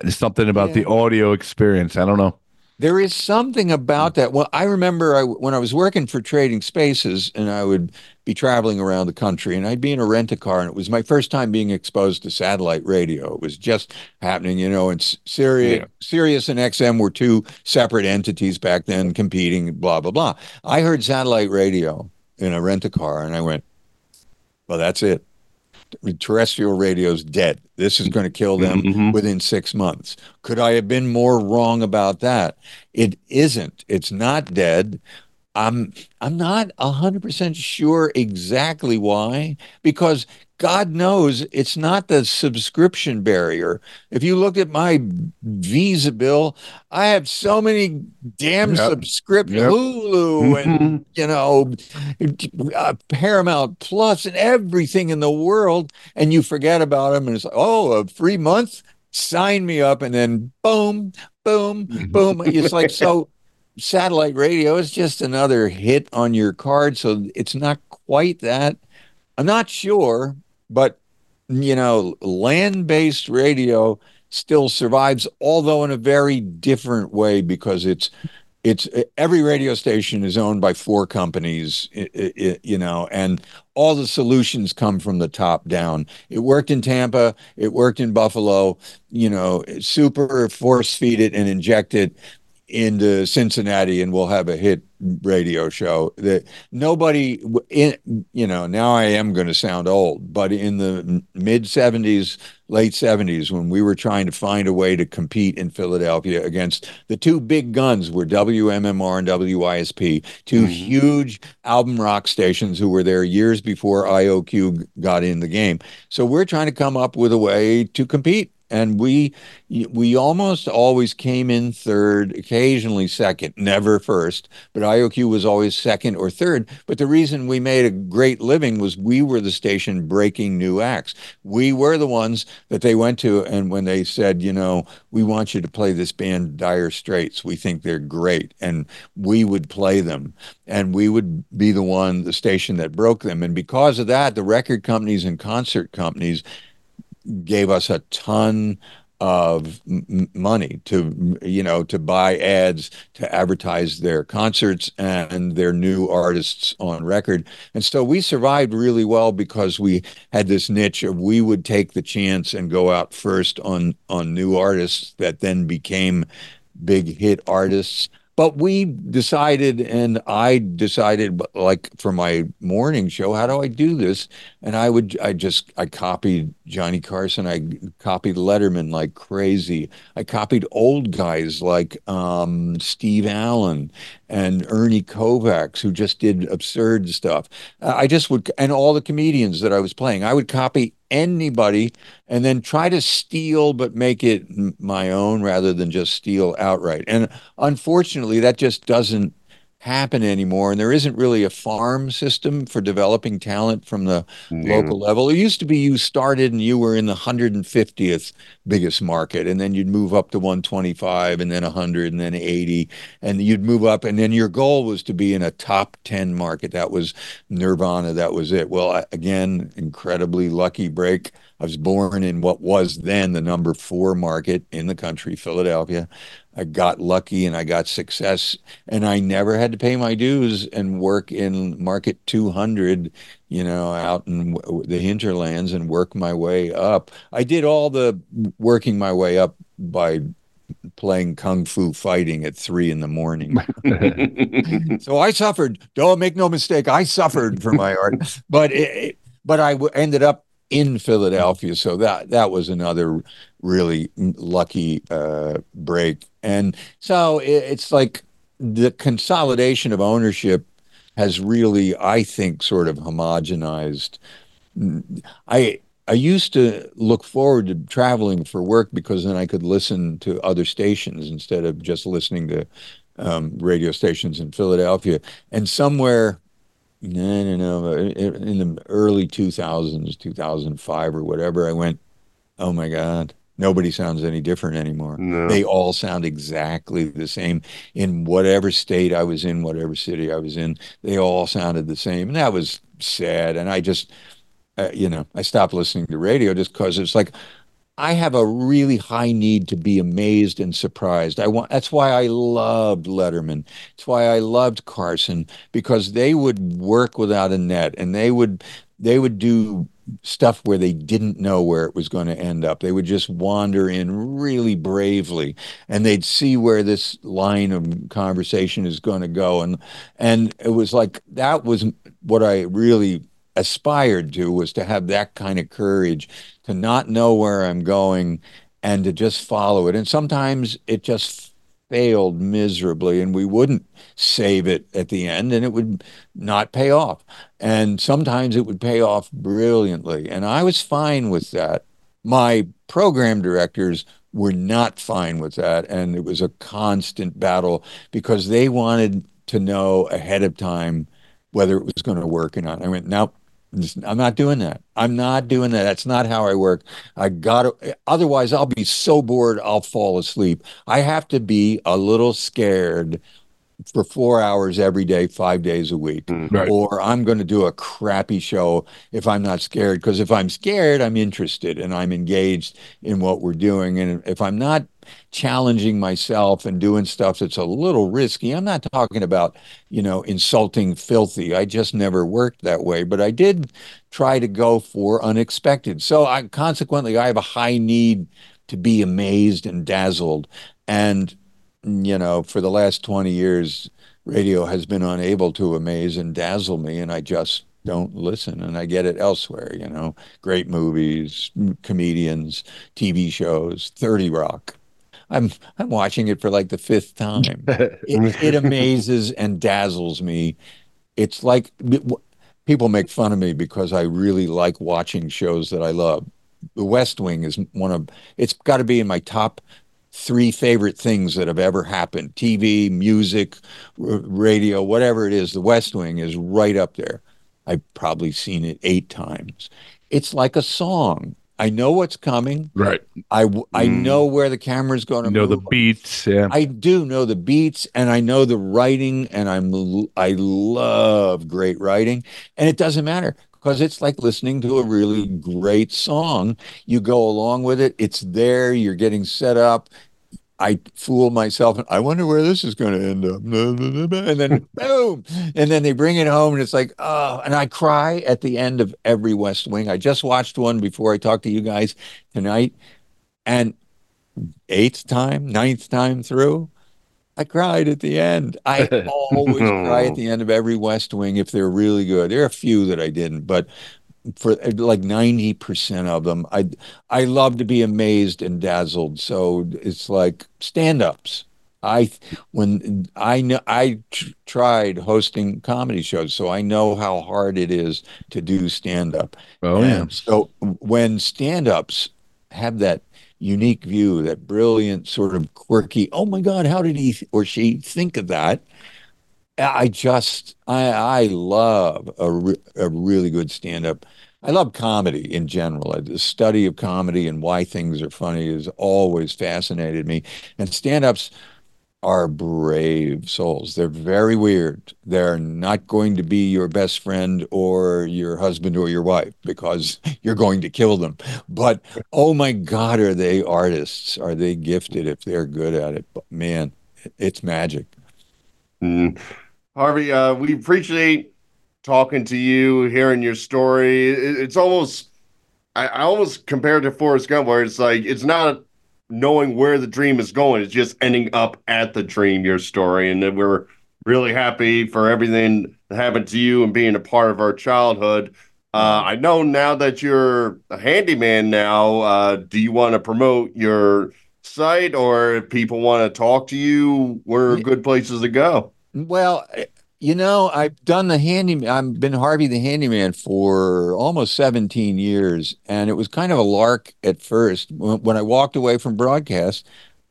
there's something about the audio experience. I don't know. There is something about hmm. that. Well, I remember I, when I was working for Trading Spaces and I would be traveling around the country and I'd be in a rent a car and it was my first time being exposed to satellite radio. It was just happening, you know, and Sirius, Yeah. Sirius and XM were two separate entities back then competing, blah, blah, blah. I heard satellite radio in a rent a car and I went, well, that's it. Terrestrial radio's dead. This is going to kill them Mhm. within six months. Could I have been more wrong about that? It isn't. It's not dead. I'm I'm not hundred percent sure exactly why, because God knows it's not the subscription barrier. If you look at my Visa bill, I have so many damn Yep. subscriptions, Yep. Hulu and you know, uh, Paramount Plus and everything in the world, and you forget about them, and it's like, oh, a free month, sign me up, and then boom, boom, boom. It's like so. Satellite radio is just another hit on your card, so it's not quite that. I'm not sure, but you know, land-based radio still survives, although in a very different way because it's it's every radio station is owned by four companies, you know, and all the solutions come from the top down. It worked in Tampa, it worked in Buffalo, you know, super force feed it and inject it into Cincinnati, and we'll have a hit radio show that nobody in you know now i am going to sound old but in the mid 70s late 70s when we were trying to find a way to compete in philadelphia against the two big guns were wmmr and wisp 2 Mhm. huge album rock stations who were there years before ioq got in the game so we're trying to come up with a way to compete and we we almost always came in third, occasionally second, never first. But IOQ was always second or third. But the reason we made a great living was we were the station breaking new acts. We were the ones that they went to, and when they said, you know, we want you to play this band Dire Straits, we think they're great, and we would play them, and we would be the one, the station that broke them, and because of that, the record companies and concert companies gave us a ton of money to you know to buy ads to advertise their concerts and their new artists on record. And so we survived really well because we had this niche of we would take the chance and go out first on on new artists that then became big hit artists but we decided, and I decided, like for my morning show, how do I do this? And I would, I just, I copied Johnny Carson. I copied Letterman like crazy. I copied old guys like um, Steve Allen and Ernie Kovacs, who just did absurd stuff. I just would, and all the comedians that I was playing, I would copy anybody and then try to steal but make it my own rather than just steal outright. And unfortunately that just doesn't happen anymore and there isn't really a farm system for developing talent from the mm. local level. It used to be you started and you were in the 150th biggest market and then you'd move up to 125 and then 100 and then 80 and you'd move up and then your goal was to be in a top 10 market. That was nirvana. That was it. Well again incredibly lucky break I was born in what was then the number four market in the country, Philadelphia. I got lucky and I got success, and I never had to pay my dues and work in market 200, you know, out in the hinterlands and work my way up. I did all the working my way up by playing kung fu fighting at three in the morning. so I suffered. Don't make no mistake. I suffered for my art, but it, but I ended up in Philadelphia. So that that was another really lucky uh, break. And so it, it's like the consolidation of ownership has really, I think, sort of homogenized. I I used to look forward to traveling for work because then I could listen to other stations instead of just listening to um, radio stations in Philadelphia. And somewhere no, no, no. In the early 2000s, 2005 or whatever, I went, oh my God, nobody sounds any different anymore. No. They all sound exactly the same in whatever state I was in, whatever city I was in. They all sounded the same. And that was sad. And I just, uh, you know, I stopped listening to radio just because it's like, I have a really high need to be amazed and surprised. I want that's why I loved Letterman. It's why I loved Carson because they would work without a net and they would they would do stuff where they didn't know where it was going to end up. They would just wander in really bravely and they'd see where this line of conversation is going to go and and it was like that was what I really aspired to was to have that kind of courage to not know where I'm going and to just follow it. And sometimes it just failed miserably and we wouldn't save it at the end and it would not pay off. And sometimes it would pay off brilliantly. And I was fine with that. My program directors were not fine with that. And it was a constant battle because they wanted to know ahead of time whether it was going to work or not. I went, nope, I'm not doing that. I'm not doing that. That's not how I work. I got to, otherwise, I'll be so bored, I'll fall asleep. I have to be a little scared for four hours every day, five days a week, mm, right. or I'm going to do a crappy show if I'm not scared. Because if I'm scared, I'm interested and I'm engaged in what we're doing. And if I'm not challenging myself and doing stuff that's a little risky, I'm not talking about, you know, insulting filthy. I just never worked that way, but I did try to go for unexpected. So I consequently, I have a high need to be amazed and dazzled. And you know, for the last 20 years, radio has been unable to amaze and dazzle me, and I just don't listen. And I get it elsewhere, you know, great movies, comedians, TV shows, 30 Rock. I'm I'm watching it for like the fifth time. it, it amazes and dazzles me. It's like people make fun of me because I really like watching shows that I love. The West Wing is one of it's got to be in my top three favorite things that have ever happened TV, music, r- radio, whatever it is. The West Wing is right up there. I've probably seen it eight times. It's like a song. I know what's coming. Right. I Mm. know where the camera's going to know the beats. Yeah. I do know the beats and I know the writing and I'm I love great writing and it doesn't matter because it's like listening to a really great song. You go along with it. It's there. You're getting set up. I fool myself. I wonder where this is going to end up. And then boom. And then they bring it home and it's like, oh, and I cry at the end of every West Wing. I just watched one before I talked to you guys tonight. And eighth time, ninth time through, I cried at the end. I always cry at oh. the end of every West Wing if they're really good. There are a few that I didn't, but for like 90% of them, I I love to be amazed and dazzled. So it's like stand-ups. I when I know I tr- tried hosting comedy shows, so I know how hard it is to do stand-up. oh yeah. And so when stand-ups have that unique view, that brilliant sort of quirky, oh my God, how did he or she think of that? I just I I love a, re- a really good stand-up. I love comedy in general. The study of comedy and why things are funny has always fascinated me. And stand-ups are brave souls. They're very weird. They're not going to be your best friend or your husband or your wife because you're going to kill them. But oh my God, are they artists? Are they gifted if they're good at it? But man, it's magic. Mm. Harvey, uh, we appreciate talking to you, hearing your story. It, it's almost, I, I almost compare it to Forrest Gump, where it's like it's not knowing where the dream is going; it's just ending up at the dream. Your story, and then we're really happy for everything that happened to you and being a part of our childhood. Uh, I know now that you're a handyman now. Uh, do you want to promote your site, or if people want to talk to you, where are good places to go? Well, you know, I've done the handyman. I've been Harvey the handyman for almost 17 years, and it was kind of a lark at first. When, when I walked away from broadcast,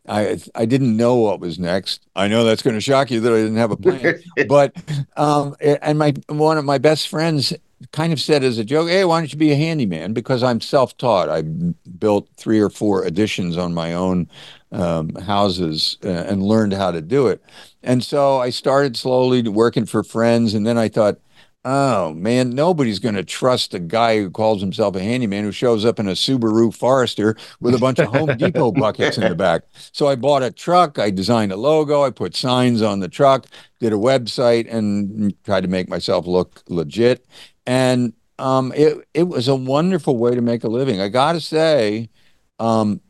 I I didn't know what was next. I know that's going to shock you that I didn't have a plan, but um, and my one of my best friends kind of said as a joke, "Hey, why don't you be a handyman?" Because I'm self-taught. I built three or four additions on my own um, houses uh, and learned how to do it. And so I started slowly working for friends, and then I thought, oh man, nobody's going to trust a guy who calls himself a handyman who shows up in a Subaru Forester with a bunch of Home Depot buckets in the back. So I bought a truck, I designed a logo, I put signs on the truck, did a website, and tried to make myself look legit. And um, it it was a wonderful way to make a living. I got to say. Um,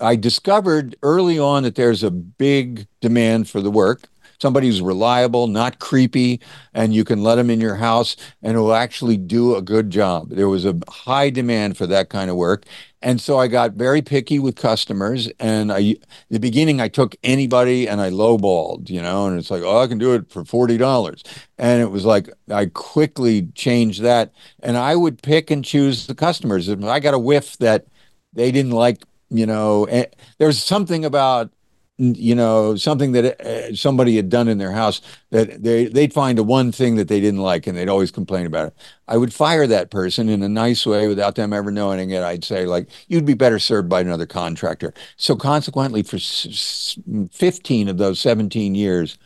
I discovered early on that there's a big demand for the work. Somebody who's reliable, not creepy, and you can let them in your house and it will actually do a good job. There was a high demand for that kind of work. And so I got very picky with customers. And I, the beginning, I took anybody and I lowballed, you know, and it's like, oh, I can do it for $40. And it was like, I quickly changed that. And I would pick and choose the customers. If I got a whiff that they didn't like you know eh, there's something about you know something that uh, somebody had done in their house that they they'd find a one thing that they didn't like and they'd always complain about it i would fire that person in a nice way without them ever knowing it i'd say like you'd be better served by another contractor so consequently for s- s- 15 of those 17 years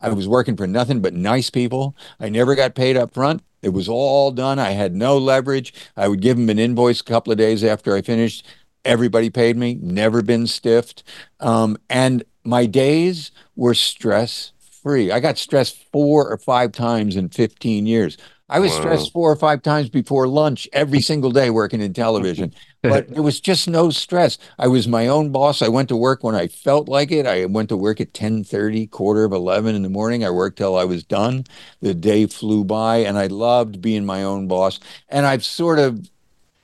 I was working for nothing but nice people. I never got paid up front. It was all done. I had no leverage. I would give them an invoice a couple of days after I finished. Everybody paid me, never been stiffed. Um, and my days were stress free. I got stressed four or five times in 15 years. I was Wow. stressed four or five times before lunch every single day working in television, but there was just no stress. I was my own boss. I went to work when I felt like it. I went to work at 10:30, quarter of 11 in the morning. I worked till I was done. The day flew by and I loved being my own boss. And I've sort of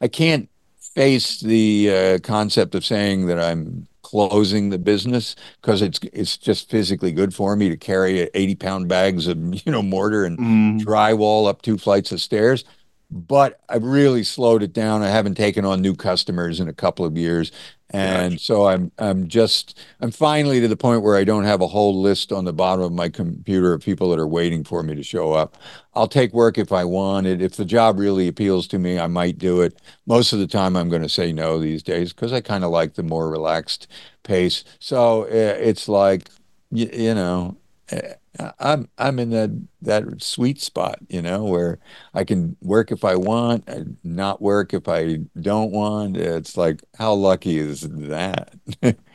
I can't face the uh, concept of saying that I'm closing the business because it's it's just physically good for me to carry 80 pound bags of you know mortar and Mm. drywall up two flights of stairs. but I've really slowed it down. I haven't taken on new customers in a couple of years. And so I'm I'm just I'm finally to the point where I don't have a whole list on the bottom of my computer of people that are waiting for me to show up. I'll take work if I want it. If the job really appeals to me, I might do it. Most of the time, I'm going to say no these days because I kind of like the more relaxed pace. So uh, it's like you, you know. I'm I'm in that that sweet spot, you know, where I can work if I want, and not work if I don't want. It's like how lucky is that?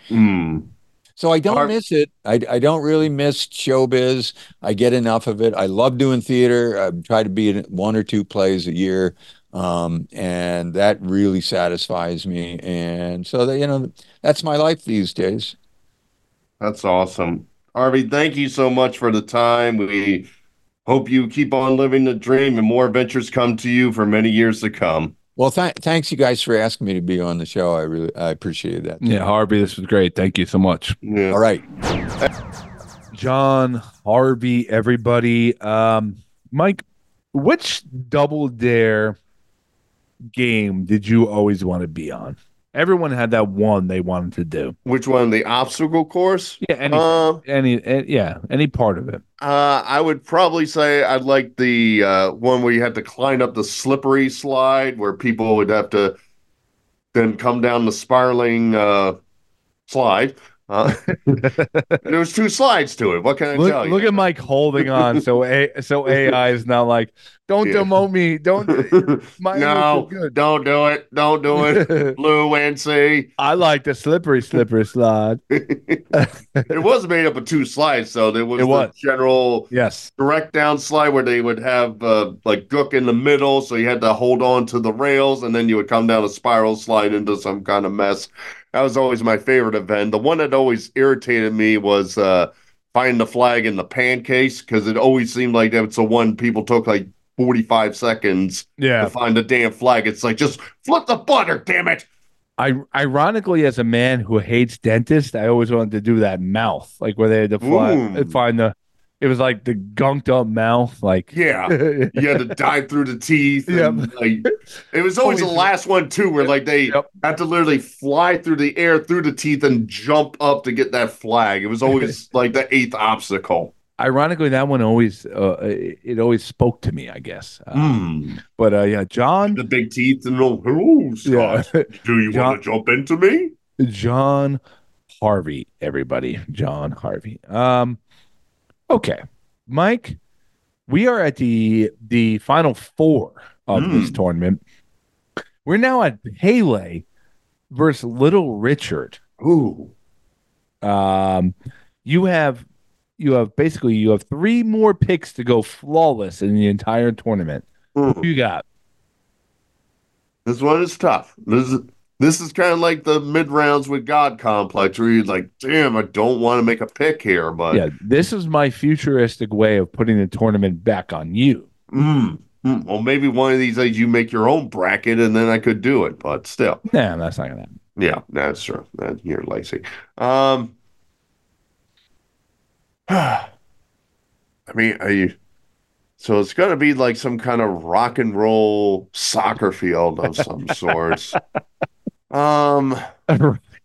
Mm. So I don't Are- miss it. I I don't really miss showbiz. I get enough of it. I love doing theater. I try to be in one or two plays a year. Um, and that really satisfies me. And so that, you know, that's my life these days. That's awesome. Harvey, thank you so much for the time. We hope you keep on living the dream and more adventures come to you for many years to come. Well, th- thanks you guys for asking me to be on the show. I really I appreciate that. Yeah, Harvey, this was great. Thank you so much. Yeah. All right. John, Harvey, everybody. Um, Mike, which double dare game did you always want to be on? Everyone had that one they wanted to do. Which one? The obstacle course? Yeah, any, Uh, any, any yeah, any part of it. Uh, I would probably say I'd like the uh, one where you had to climb up the slippery slide, where people would have to then come down the spiraling uh, slide. Uh, there was two slides to it. What can I Look, tell you? look at Mike holding on. So a so AI is now like, don't Yeah. demote me. Don't. My no, good. don't do it. Don't do it. Blue NC. I like the slippery, slippery slide. It was made up of two slides, so there was It the was. general Yes. direct down slide where they would have uh, like gook in the middle, so you had to hold on to the rails, and then you would come down a spiral slide into some kind of mess. That was always my favorite event. The one that always irritated me was uh, finding the flag in the pancakes because it always seemed like that's the one people took like 45 seconds to find the damn flag. It's like just flip the butter, damn it. I ironically, as a man who hates dentists, I always wanted to do that mouth, like where they had to fly, uh, find the. It was like the gunked up mouth, like Yeah. You had to dive through the teeth. And, like, it was always the last one too, where like they Yep. had to literally fly through the air through the teeth and jump up to get that flag. It was always like the eighth obstacle. Ironically, that one always uh, it, it always spoke to me, I guess. Hmm. But uh, yeah, John, The big teeth and all. Oh, yeah, do you John- want to jump into me? John Harvey, everybody, John Harvey. Um, okay, Mike, we are at the the final four of this Mm. tournament. We're now at Pele versus Little Richard. Ooh. Um, you have you have basically you have three more picks to go flawless in the entire tournament. Who you got? This one is tough. This is this is kind of like the mid rounds with God complex, where you're like, damn, I don't want to make a pick here, but Yeah, this is my futuristic way of putting the tournament back on you. Mm, mm. Well, maybe one of these days you make your own bracket and then I could do it, but still. Nah, that's not gonna happen. Yeah, that's true. That, you're lazy. Um, I mean, are you, so it's going to be like some kind of rock and roll soccer field of some sorts. Um,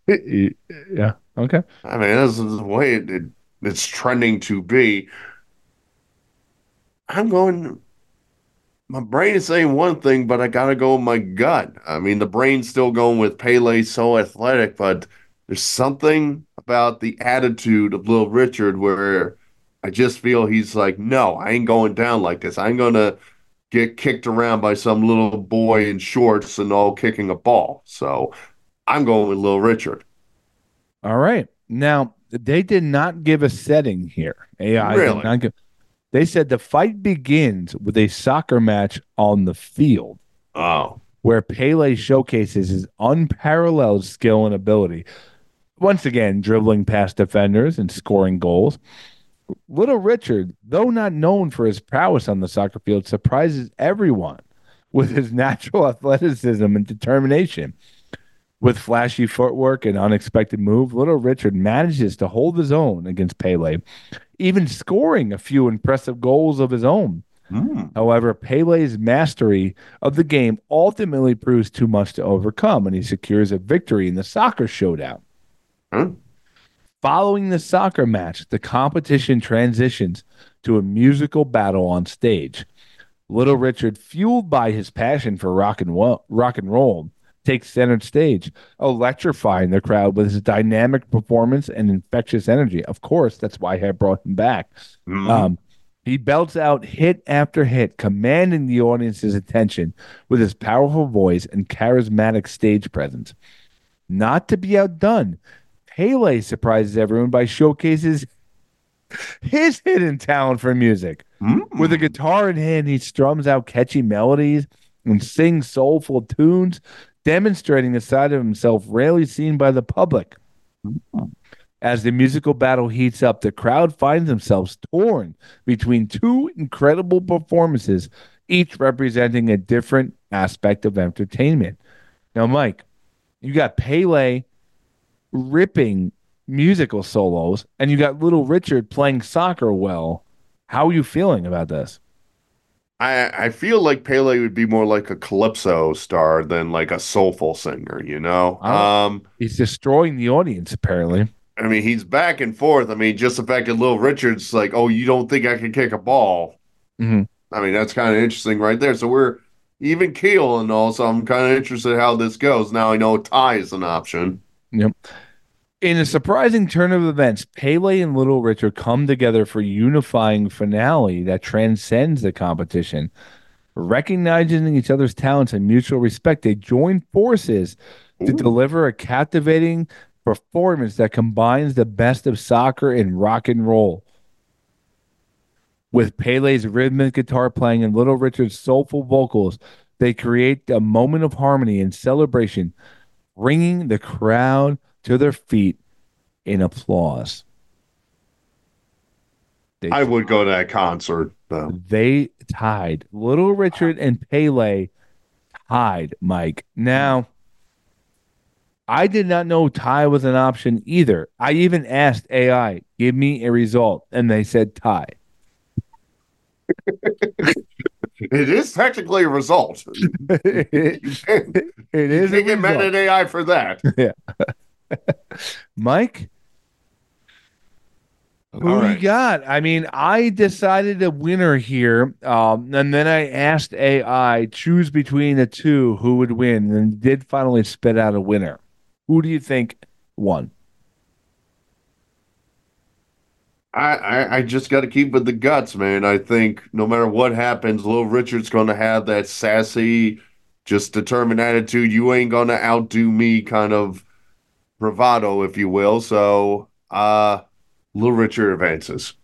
yeah. Okay. I mean, this is the way it, it, it's trending to be. I'm going. My brain is saying one thing, but I gotta go with my gut. I mean, the brain's still going with Pele, so athletic, but there's something about the attitude of Little Richard where I just feel he's like, no, I ain't going down like this. I ain't gonna get kicked around by some little boy in shorts and all kicking a ball. So I'm going with Little Richard. All right. Now they did not give a setting here. AI Really? give. They said the fight begins with a soccer match on the field Oh. where Pele showcases his unparalleled skill and ability. Once again, dribbling past defenders and scoring goals. Little Richard, though not known for his prowess on the soccer field, surprises everyone with his natural athleticism and determination. With flashy footwork and unexpected move, Little Richard manages to hold his own against Pele, even scoring a few impressive goals of his own. Mm. However, Pele's mastery of the game ultimately proves too much to overcome, and he secures a victory in the soccer showdown. Huh? Following the soccer match, the competition transitions to a musical battle on stage. Little Richard, fueled by his passion for rock and wo- rock and roll, takes center stage, electrifying the crowd with his dynamic performance and infectious energy. Of course, that's why I brought him back. Mm. Um, he belts out hit after hit, commanding the audience's attention with his powerful voice and charismatic stage presence. Not to be outdone, Pele surprises everyone by showcases his hidden talent for music. Mm. With a guitar in hand, he strums out catchy melodies and sings soulful tunes, demonstrating a side of himself rarely seen by the public. As the musical battle heats up, the crowd finds themselves torn between two incredible performances, each representing a different aspect of entertainment. Now, Mike, you got Pele ripping musical solos, and you got Little Richard playing soccer well. How are you feeling about this? I I feel like Pele would be more like a calypso star than like a soulful singer, you know. Oh. Um, He's destroying the audience, apparently. I mean, he's back and forth. I mean, just the fact that Little Richard's like, "Oh, you don't think I can kick a ball?" Mhm. I mean, that's kind of interesting right there. So we're even keel and all. So I'm kind of interested how this goes. Now I know tie is an option. In a surprising turn of events, Pele and Little Richard come together for a unifying finale that transcends the competition. Recognizing each other's talents and mutual respect, they join forces to Ooh. deliver a captivating performance that combines the best of soccer and rock and roll. With Pele's rhythmic guitar playing and Little Richard's soulful vocals, they create a moment of harmony and celebration, bringing the crowd to their feet in applause. They, I would go to that concert though. they tied. Little Richard and Pele tied, Mike. Now, I did not know tie was an option either. I even asked AI, give me a result, and they said tie. It is technically a result. it can't, you can't get mad at AI for that. Mike, who All you got? I mean, I decided a winner here, um, and then I asked AI choose between the two who would win, and did finally spit out a winner. Who do you think won? I, I, I just got to keep with the guts, man. I think no matter what happens, Little Richard's going to have that sassy, just determined attitude. You ain't going to outdo me kind of bravado, if you will. So, uh, Little Richard advances.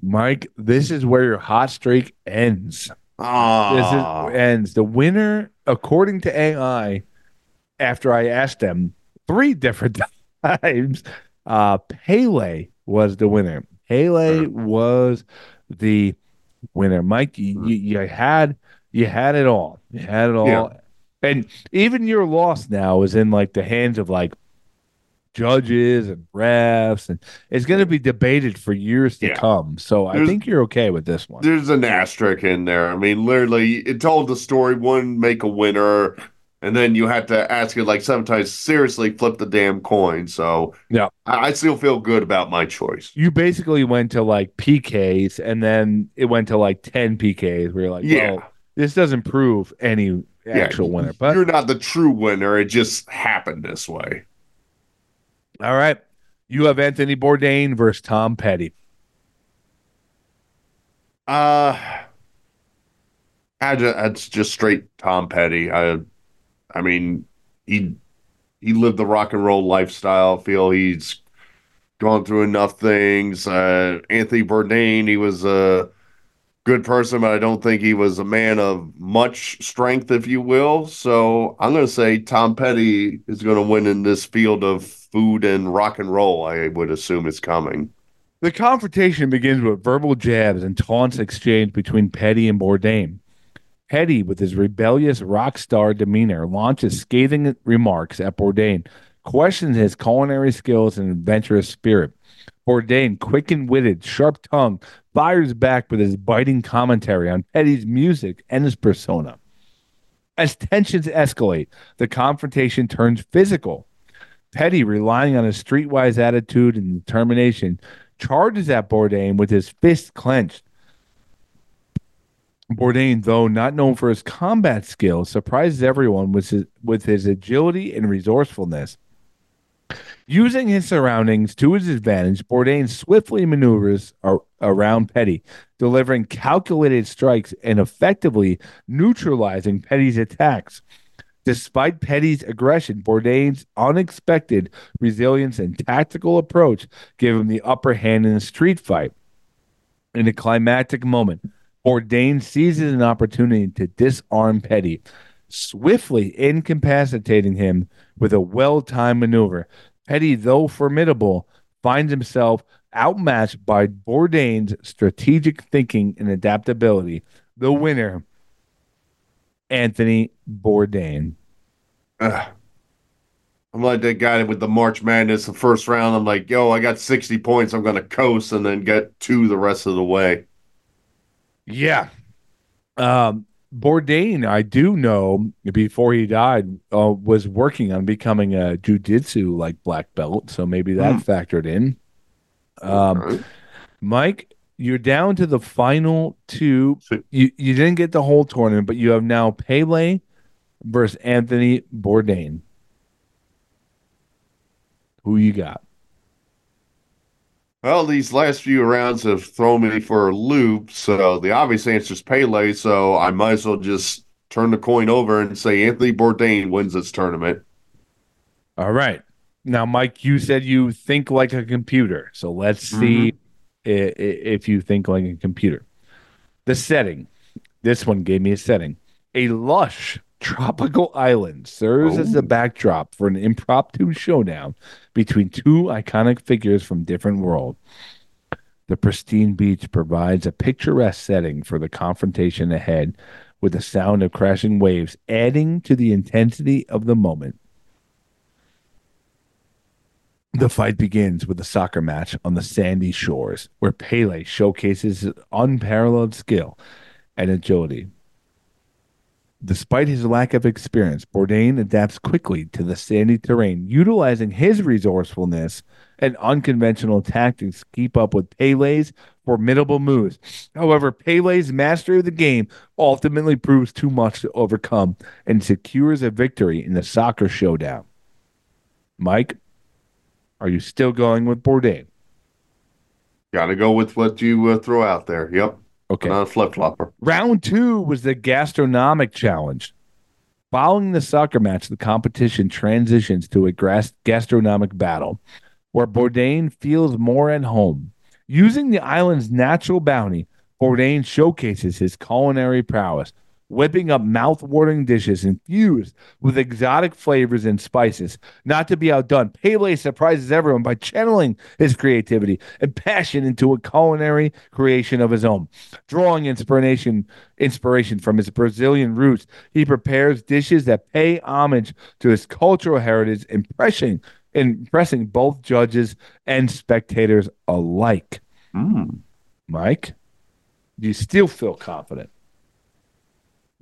Mike, this is where your hot streak ends. This Ah, is ends. The winner, according to AI, after I asked them three different times, uh, Pele was the winner. Pele was the winner. Mike, you, you, you had you had it all. You had it all. Yeah. And even your loss now is in like the hands of like judges and refs, and it's going to be debated for years to Yeah. come. So I think you're okay with this one. there's an asterisk in there. I mean, literally, it told the story wouldn't make a winner, and then you had to ask it like sometimes seriously flip the damn coin. So, Yeah. I, I still feel good about my choice. you basically went to like PKs and then it went to like 10 PKs where you're like, Yeah. well, this doesn't prove any actual winner. But You're not the true winner. It just happened this way. all right. You have Anthony Bourdain versus Tom Petty. Uh, I ju- that's just straight Tom Petty. I, I mean, he he lived the rock and roll lifestyle. I feel he's gone through enough things. Uh, Anthony Bourdain, he was a good person, but I don't think he was a man of much strength, if you will. So I'm going to say Tom Petty is going to win in this field of food and rock and roll. I would assume is coming. The confrontation begins with verbal jabs and taunts exchanged between Petty and Bourdain. Petty, with his rebellious rock star demeanor, launches scathing remarks at Bourdain, questions his culinary skills and adventurous spirit. Bourdain, quick and witted, sharp tongued, fires back with his biting commentary on Petty's music and his persona. As tensions escalate, the confrontation turns physical. Petty, relying on his streetwise attitude and determination, charges at Bourdain with his fist clenched. Bourdain, though not known for his combat skills, surprises everyone with his, with his agility and resourcefulness. Using his surroundings to his advantage, Bourdain swiftly maneuvers ar- around Petty, delivering calculated strikes and effectively neutralizing Petty's attacks. Despite Petty's aggression, Bourdain's unexpected resilience and tactical approach give him the upper hand in the street fight. In a climactic moment, Bourdain seizes an opportunity to disarm Petty, swiftly incapacitating him with a well timed maneuver. Petty, though formidable, finds himself outmatched by Bourdain's strategic thinking and adaptability. The winner, Anthony Bourdain. Ugh. I'm like that guy with the March Madness, the first round. I'm like, yo, I got 60 points. I'm going to coast and then get two the rest of the way. Yeah. Um, Bourdain, I do know before he died, uh, was working on becoming a jujitsu like black belt. So maybe that Hmm. factored in. Um, Okay. Mike, you're down to the final two. You you didn't get the whole tournament, but you have now Pele versus Anthony Bourdain. Who you got? Well, these last few rounds have thrown me for a loop. So the obvious answer is Pele. So I might as well just turn the coin over and say Anthony Bourdain wins this tournament. All right. Now, Mike, you said you think like a computer. So let's mm-hmm. see i- i- if you think like a computer. The setting. This one gave me a setting. A lush tropical island serves as the Oh. backdrop for an impromptu showdown between two iconic figures from different worlds. The pristine beach provides a picturesque setting for the confrontation ahead, with the sound of crashing waves adding to the intensity of the moment. The fight begins with a soccer match on the sandy shores, where Pele showcases his unparalleled skill and agility. Despite his lack of experience, Bourdain adapts quickly to the sandy terrain, utilizing his resourcefulness and unconventional tactics to keep up with Pele's formidable moves. However, Pele's mastery of the game ultimately proves too much to overcome and secures a victory in the soccer showdown. Mike, are you still going with Bourdain? Got to go with what you uh, throw out there. Yep. Okay. Not a flip flopper. Round two was the gastronomic challenge. Following the soccer match, the competition transitions to a gras- gastronomic battle where Bourdain feels more at home. Using the island's natural bounty, Bourdain showcases his culinary prowess, whipping up mouth-watering dishes infused with exotic flavors and spices. Not to be outdone, Pele surprises everyone by channeling his creativity and passion into a culinary creation of his own. Drawing inspiration inspiration from his Brazilian roots, he prepares dishes that pay homage to his cultural heritage, impressing impressing both judges and spectators alike. Mm. Mike, do you still feel confident?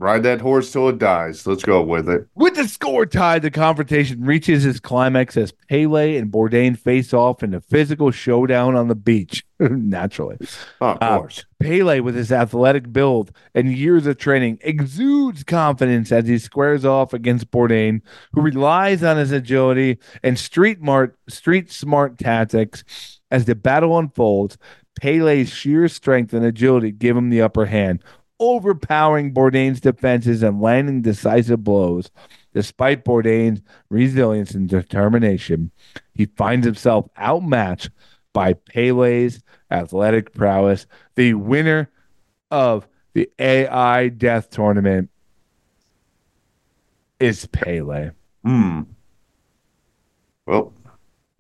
Ride that horse till it dies. Let's go with it. With the score tied, the confrontation reaches its climax as Pele and Bourdain face off in a physical showdown on the beach. Naturally. Oh, of Uh, course. Pele, with his athletic build and years of training, exudes confidence as he squares off against Bourdain, who relies on his agility and street mart, street smart tactics. As the battle unfolds, Pele's sheer strength and agility give him the upper hand, overpowering Bourdain's defenses and landing decisive blows. Despite Bourdain's resilience and determination, he finds himself outmatched by Pele's athletic prowess. The winner of the AI Death Tournament is Pele. Hmm. Well,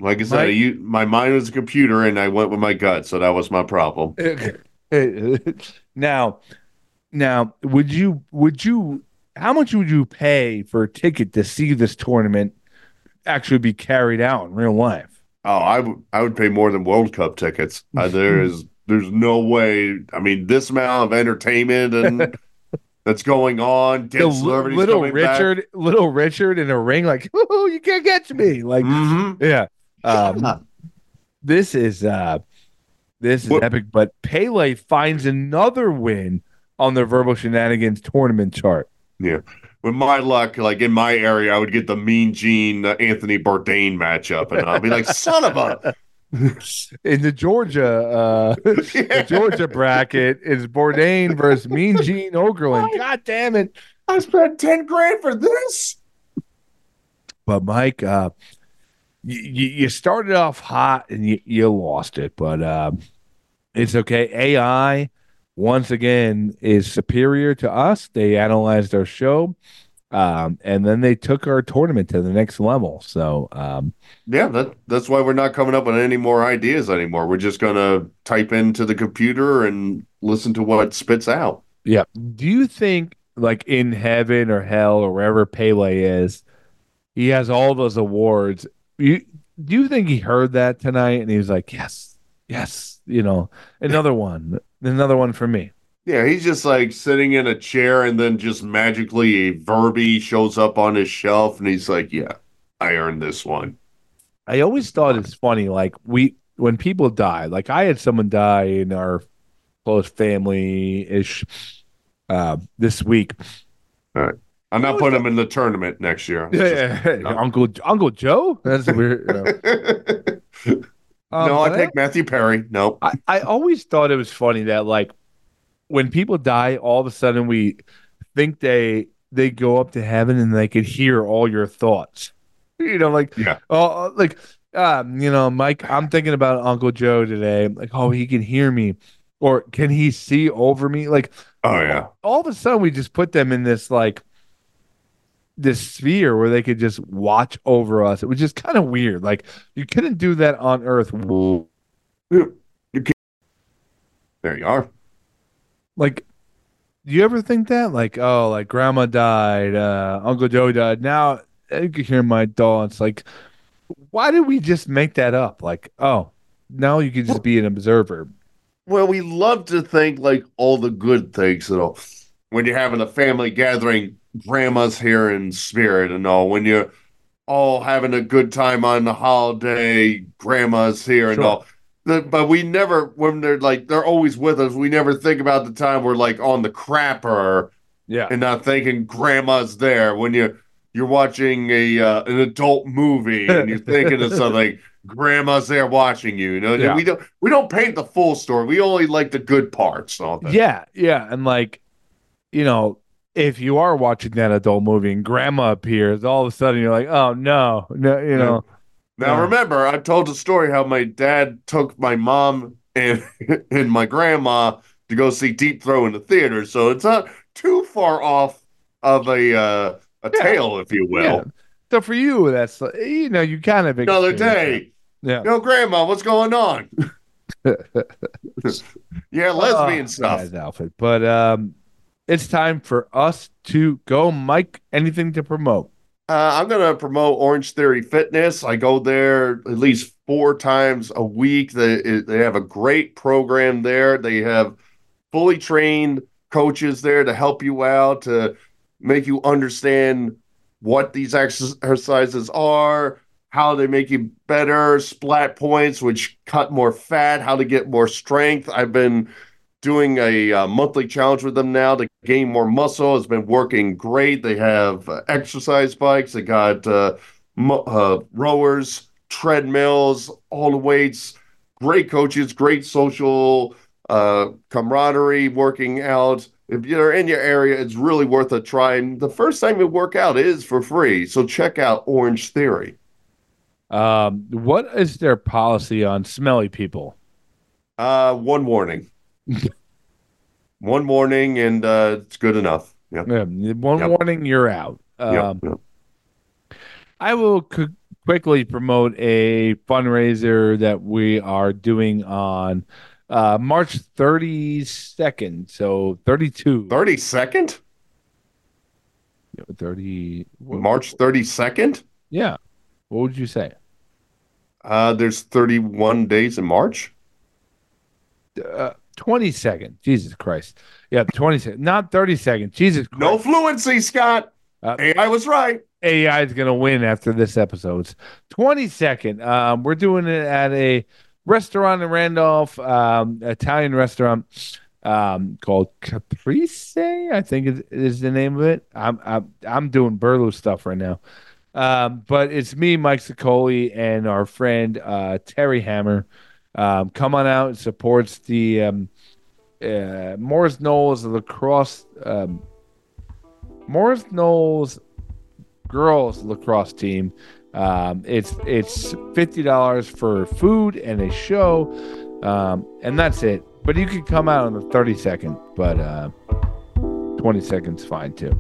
like I said, I Mike- u- my mind was a computer and I went with my gut, so that was my problem. now, now, would you would you how much would you pay for a ticket to see this tournament actually be carried out in real life? Oh, I would I would pay more than World Cup tickets. Uh, there is there's no way. I mean, this amount of entertainment and that's going on. Dead li- celebrities little coming back. Richard, little Richard in a ring, like, "Woo, you can't catch me. Like, Mhm. yeah. Um, this is uh this is What- epic, but Pele finds another win on the verbal shenanigans tournament chart. Yeah. With my luck, like in my area, I would get the Mean Gene uh, Anthony Bourdain matchup, and I'll be like, "Son of a!" In the Georgia uh the Georgia bracket is Bourdain versus Mean Gene Okerlund. God damn it. I spent ten grand for this. But Mike, uh you, you started off hot and you, you lost it, but um it's okay. AI once again is superior to us. They analyzed our show. Um, and then they took our tournament to the next level. So um, Yeah, that that's why we're not coming up with any more ideas anymore. We're just gonna type into the computer and listen to what it spits out. Yeah. Do you think, like in heaven or hell or wherever Pele is, he has all those awards? You do you think he heard that tonight and he was like, "Yes, yes," you know, another one, another one for me. Yeah, he's just like sitting in a chair and then just magically a Verby shows up on his shelf and he's like, Yeah, I earned this one. I always thought it's funny, like we when people die, like I had someone die in our close family ish uh, this week. All right. I'm not putting him in the tournament next year. Yeah, Uncle Uncle Joe. That's weird. you know. Um, no, I take Matthew Perry. No. I, I always thought it was funny that like when people die, all of a sudden we think they they go up to heaven and they could hear all your thoughts. You know, like Yeah. oh, like um, you know, Mike, I'm thinking about Uncle Joe today. Like, oh, he can hear me, or can he see over me? Like, Oh yeah. all of a sudden we just put them in this like this sphere where they could just watch over us. It was just kind of weird. Like you couldn't do that on Earth. You There you are. Like, do you ever think that? Like, oh, like grandma died, uh, Uncle Joe died. Now you can hear my thoughts. Like, why did we just make that up? Like, oh, now you can just be an observer. Well, we love to think like all the good things that all when you're having a family gathering, grandma's here in spirit and all. When you're all having a good time on the holiday, grandma's here and Sure. all. The, but we never, when they're like, they're always with us. We never think about the time we're like on the crapper Yeah. and not thinking grandma's there. When you you're watching a uh, an adult movie and you're thinking of something, grandma's there watching you. You know, Yeah. we don't we don't paint the full story. We only like the good parts. Don't they? Yeah, yeah, and like, you know, if you are watching that adult movie and grandma appears, all of a sudden you're like, oh no, no, you know, Now Yeah. remember, I told the story how my dad took my mom and and my grandma to go see Deep Throat in the theater, so it's not too far off of a uh, a Yeah. tale, if you will. yeah. So for you, that's you know, you kind of Another day. that. Yeah. Yo, grandma, what's going on? yeah, lesbian Oh, stuff. outfit, but um, it's time for us to go. Mike, anything to promote? Uh, I'm going to promote Orange Theory Fitness. I go there at least four times a week. They, they have a great program there. They have fully trained coaches there to help you out, to make you understand what these exercises are, how they make you better, splat points, which cut more fat, how to get more strength. I've been doing a uh, monthly challenge with them now to gain more muscle. It's been working great. They have uh, exercise bikes. They got uh, mo- uh, rowers, treadmills, all the weights. Great coaches, great social uh, camaraderie, working out. If you're in your area, it's really worth a try. And the first time you work out is for free. So check out Orange Theory. Um, what is their policy on smelly people? Uh, one warning. one warning, and uh, it's good enough. Yep. Yeah, one Yep. warning, you're out. Yep. Um, yep. I will qu- quickly promote a fundraiser that we are doing on uh, March 32nd. So 32. 32nd? 30. March 32nd? Yeah. What would you say? Uh, there's 31 days in March. uh, 20 seconds. Jesus Christ. Yeah, 20 seconds, not 30 seconds. Jesus Christ. No fluency, Scott. Uh, AI was right. AI is going to win after this episode. 20 second. Um, we're doing it at a restaurant in Randolph, um, Italian restaurant um, called Caprice. I think is, is the name of it. I'm I'm, I'm doing Burlew stuff right now. Um, but it's me, Mike Sicoli, and our friend uh, Terry Hammer. Um, come on out and supports the um, uh, Morris Knolls lacrosse. Um, Morris Knolls girls lacrosse team. Um, it's it's fifty dollars for food and a show, um, and that's it. But you can come out on the thirty second, but uh, twenty seconds fine too.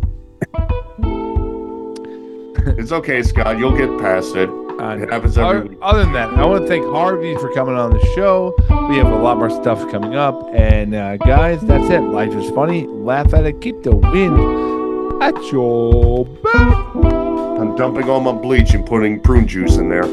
It's okay, Scott. You'll get past it. Uh, It happens every other, week. other than that, I want to thank Harvey for coming on the show. We have a lot more stuff coming up, and uh, guys, that's it. Life is funny. Laugh at it. Keep the wind at your back. I'm dumping all my bleach and putting prune juice in there.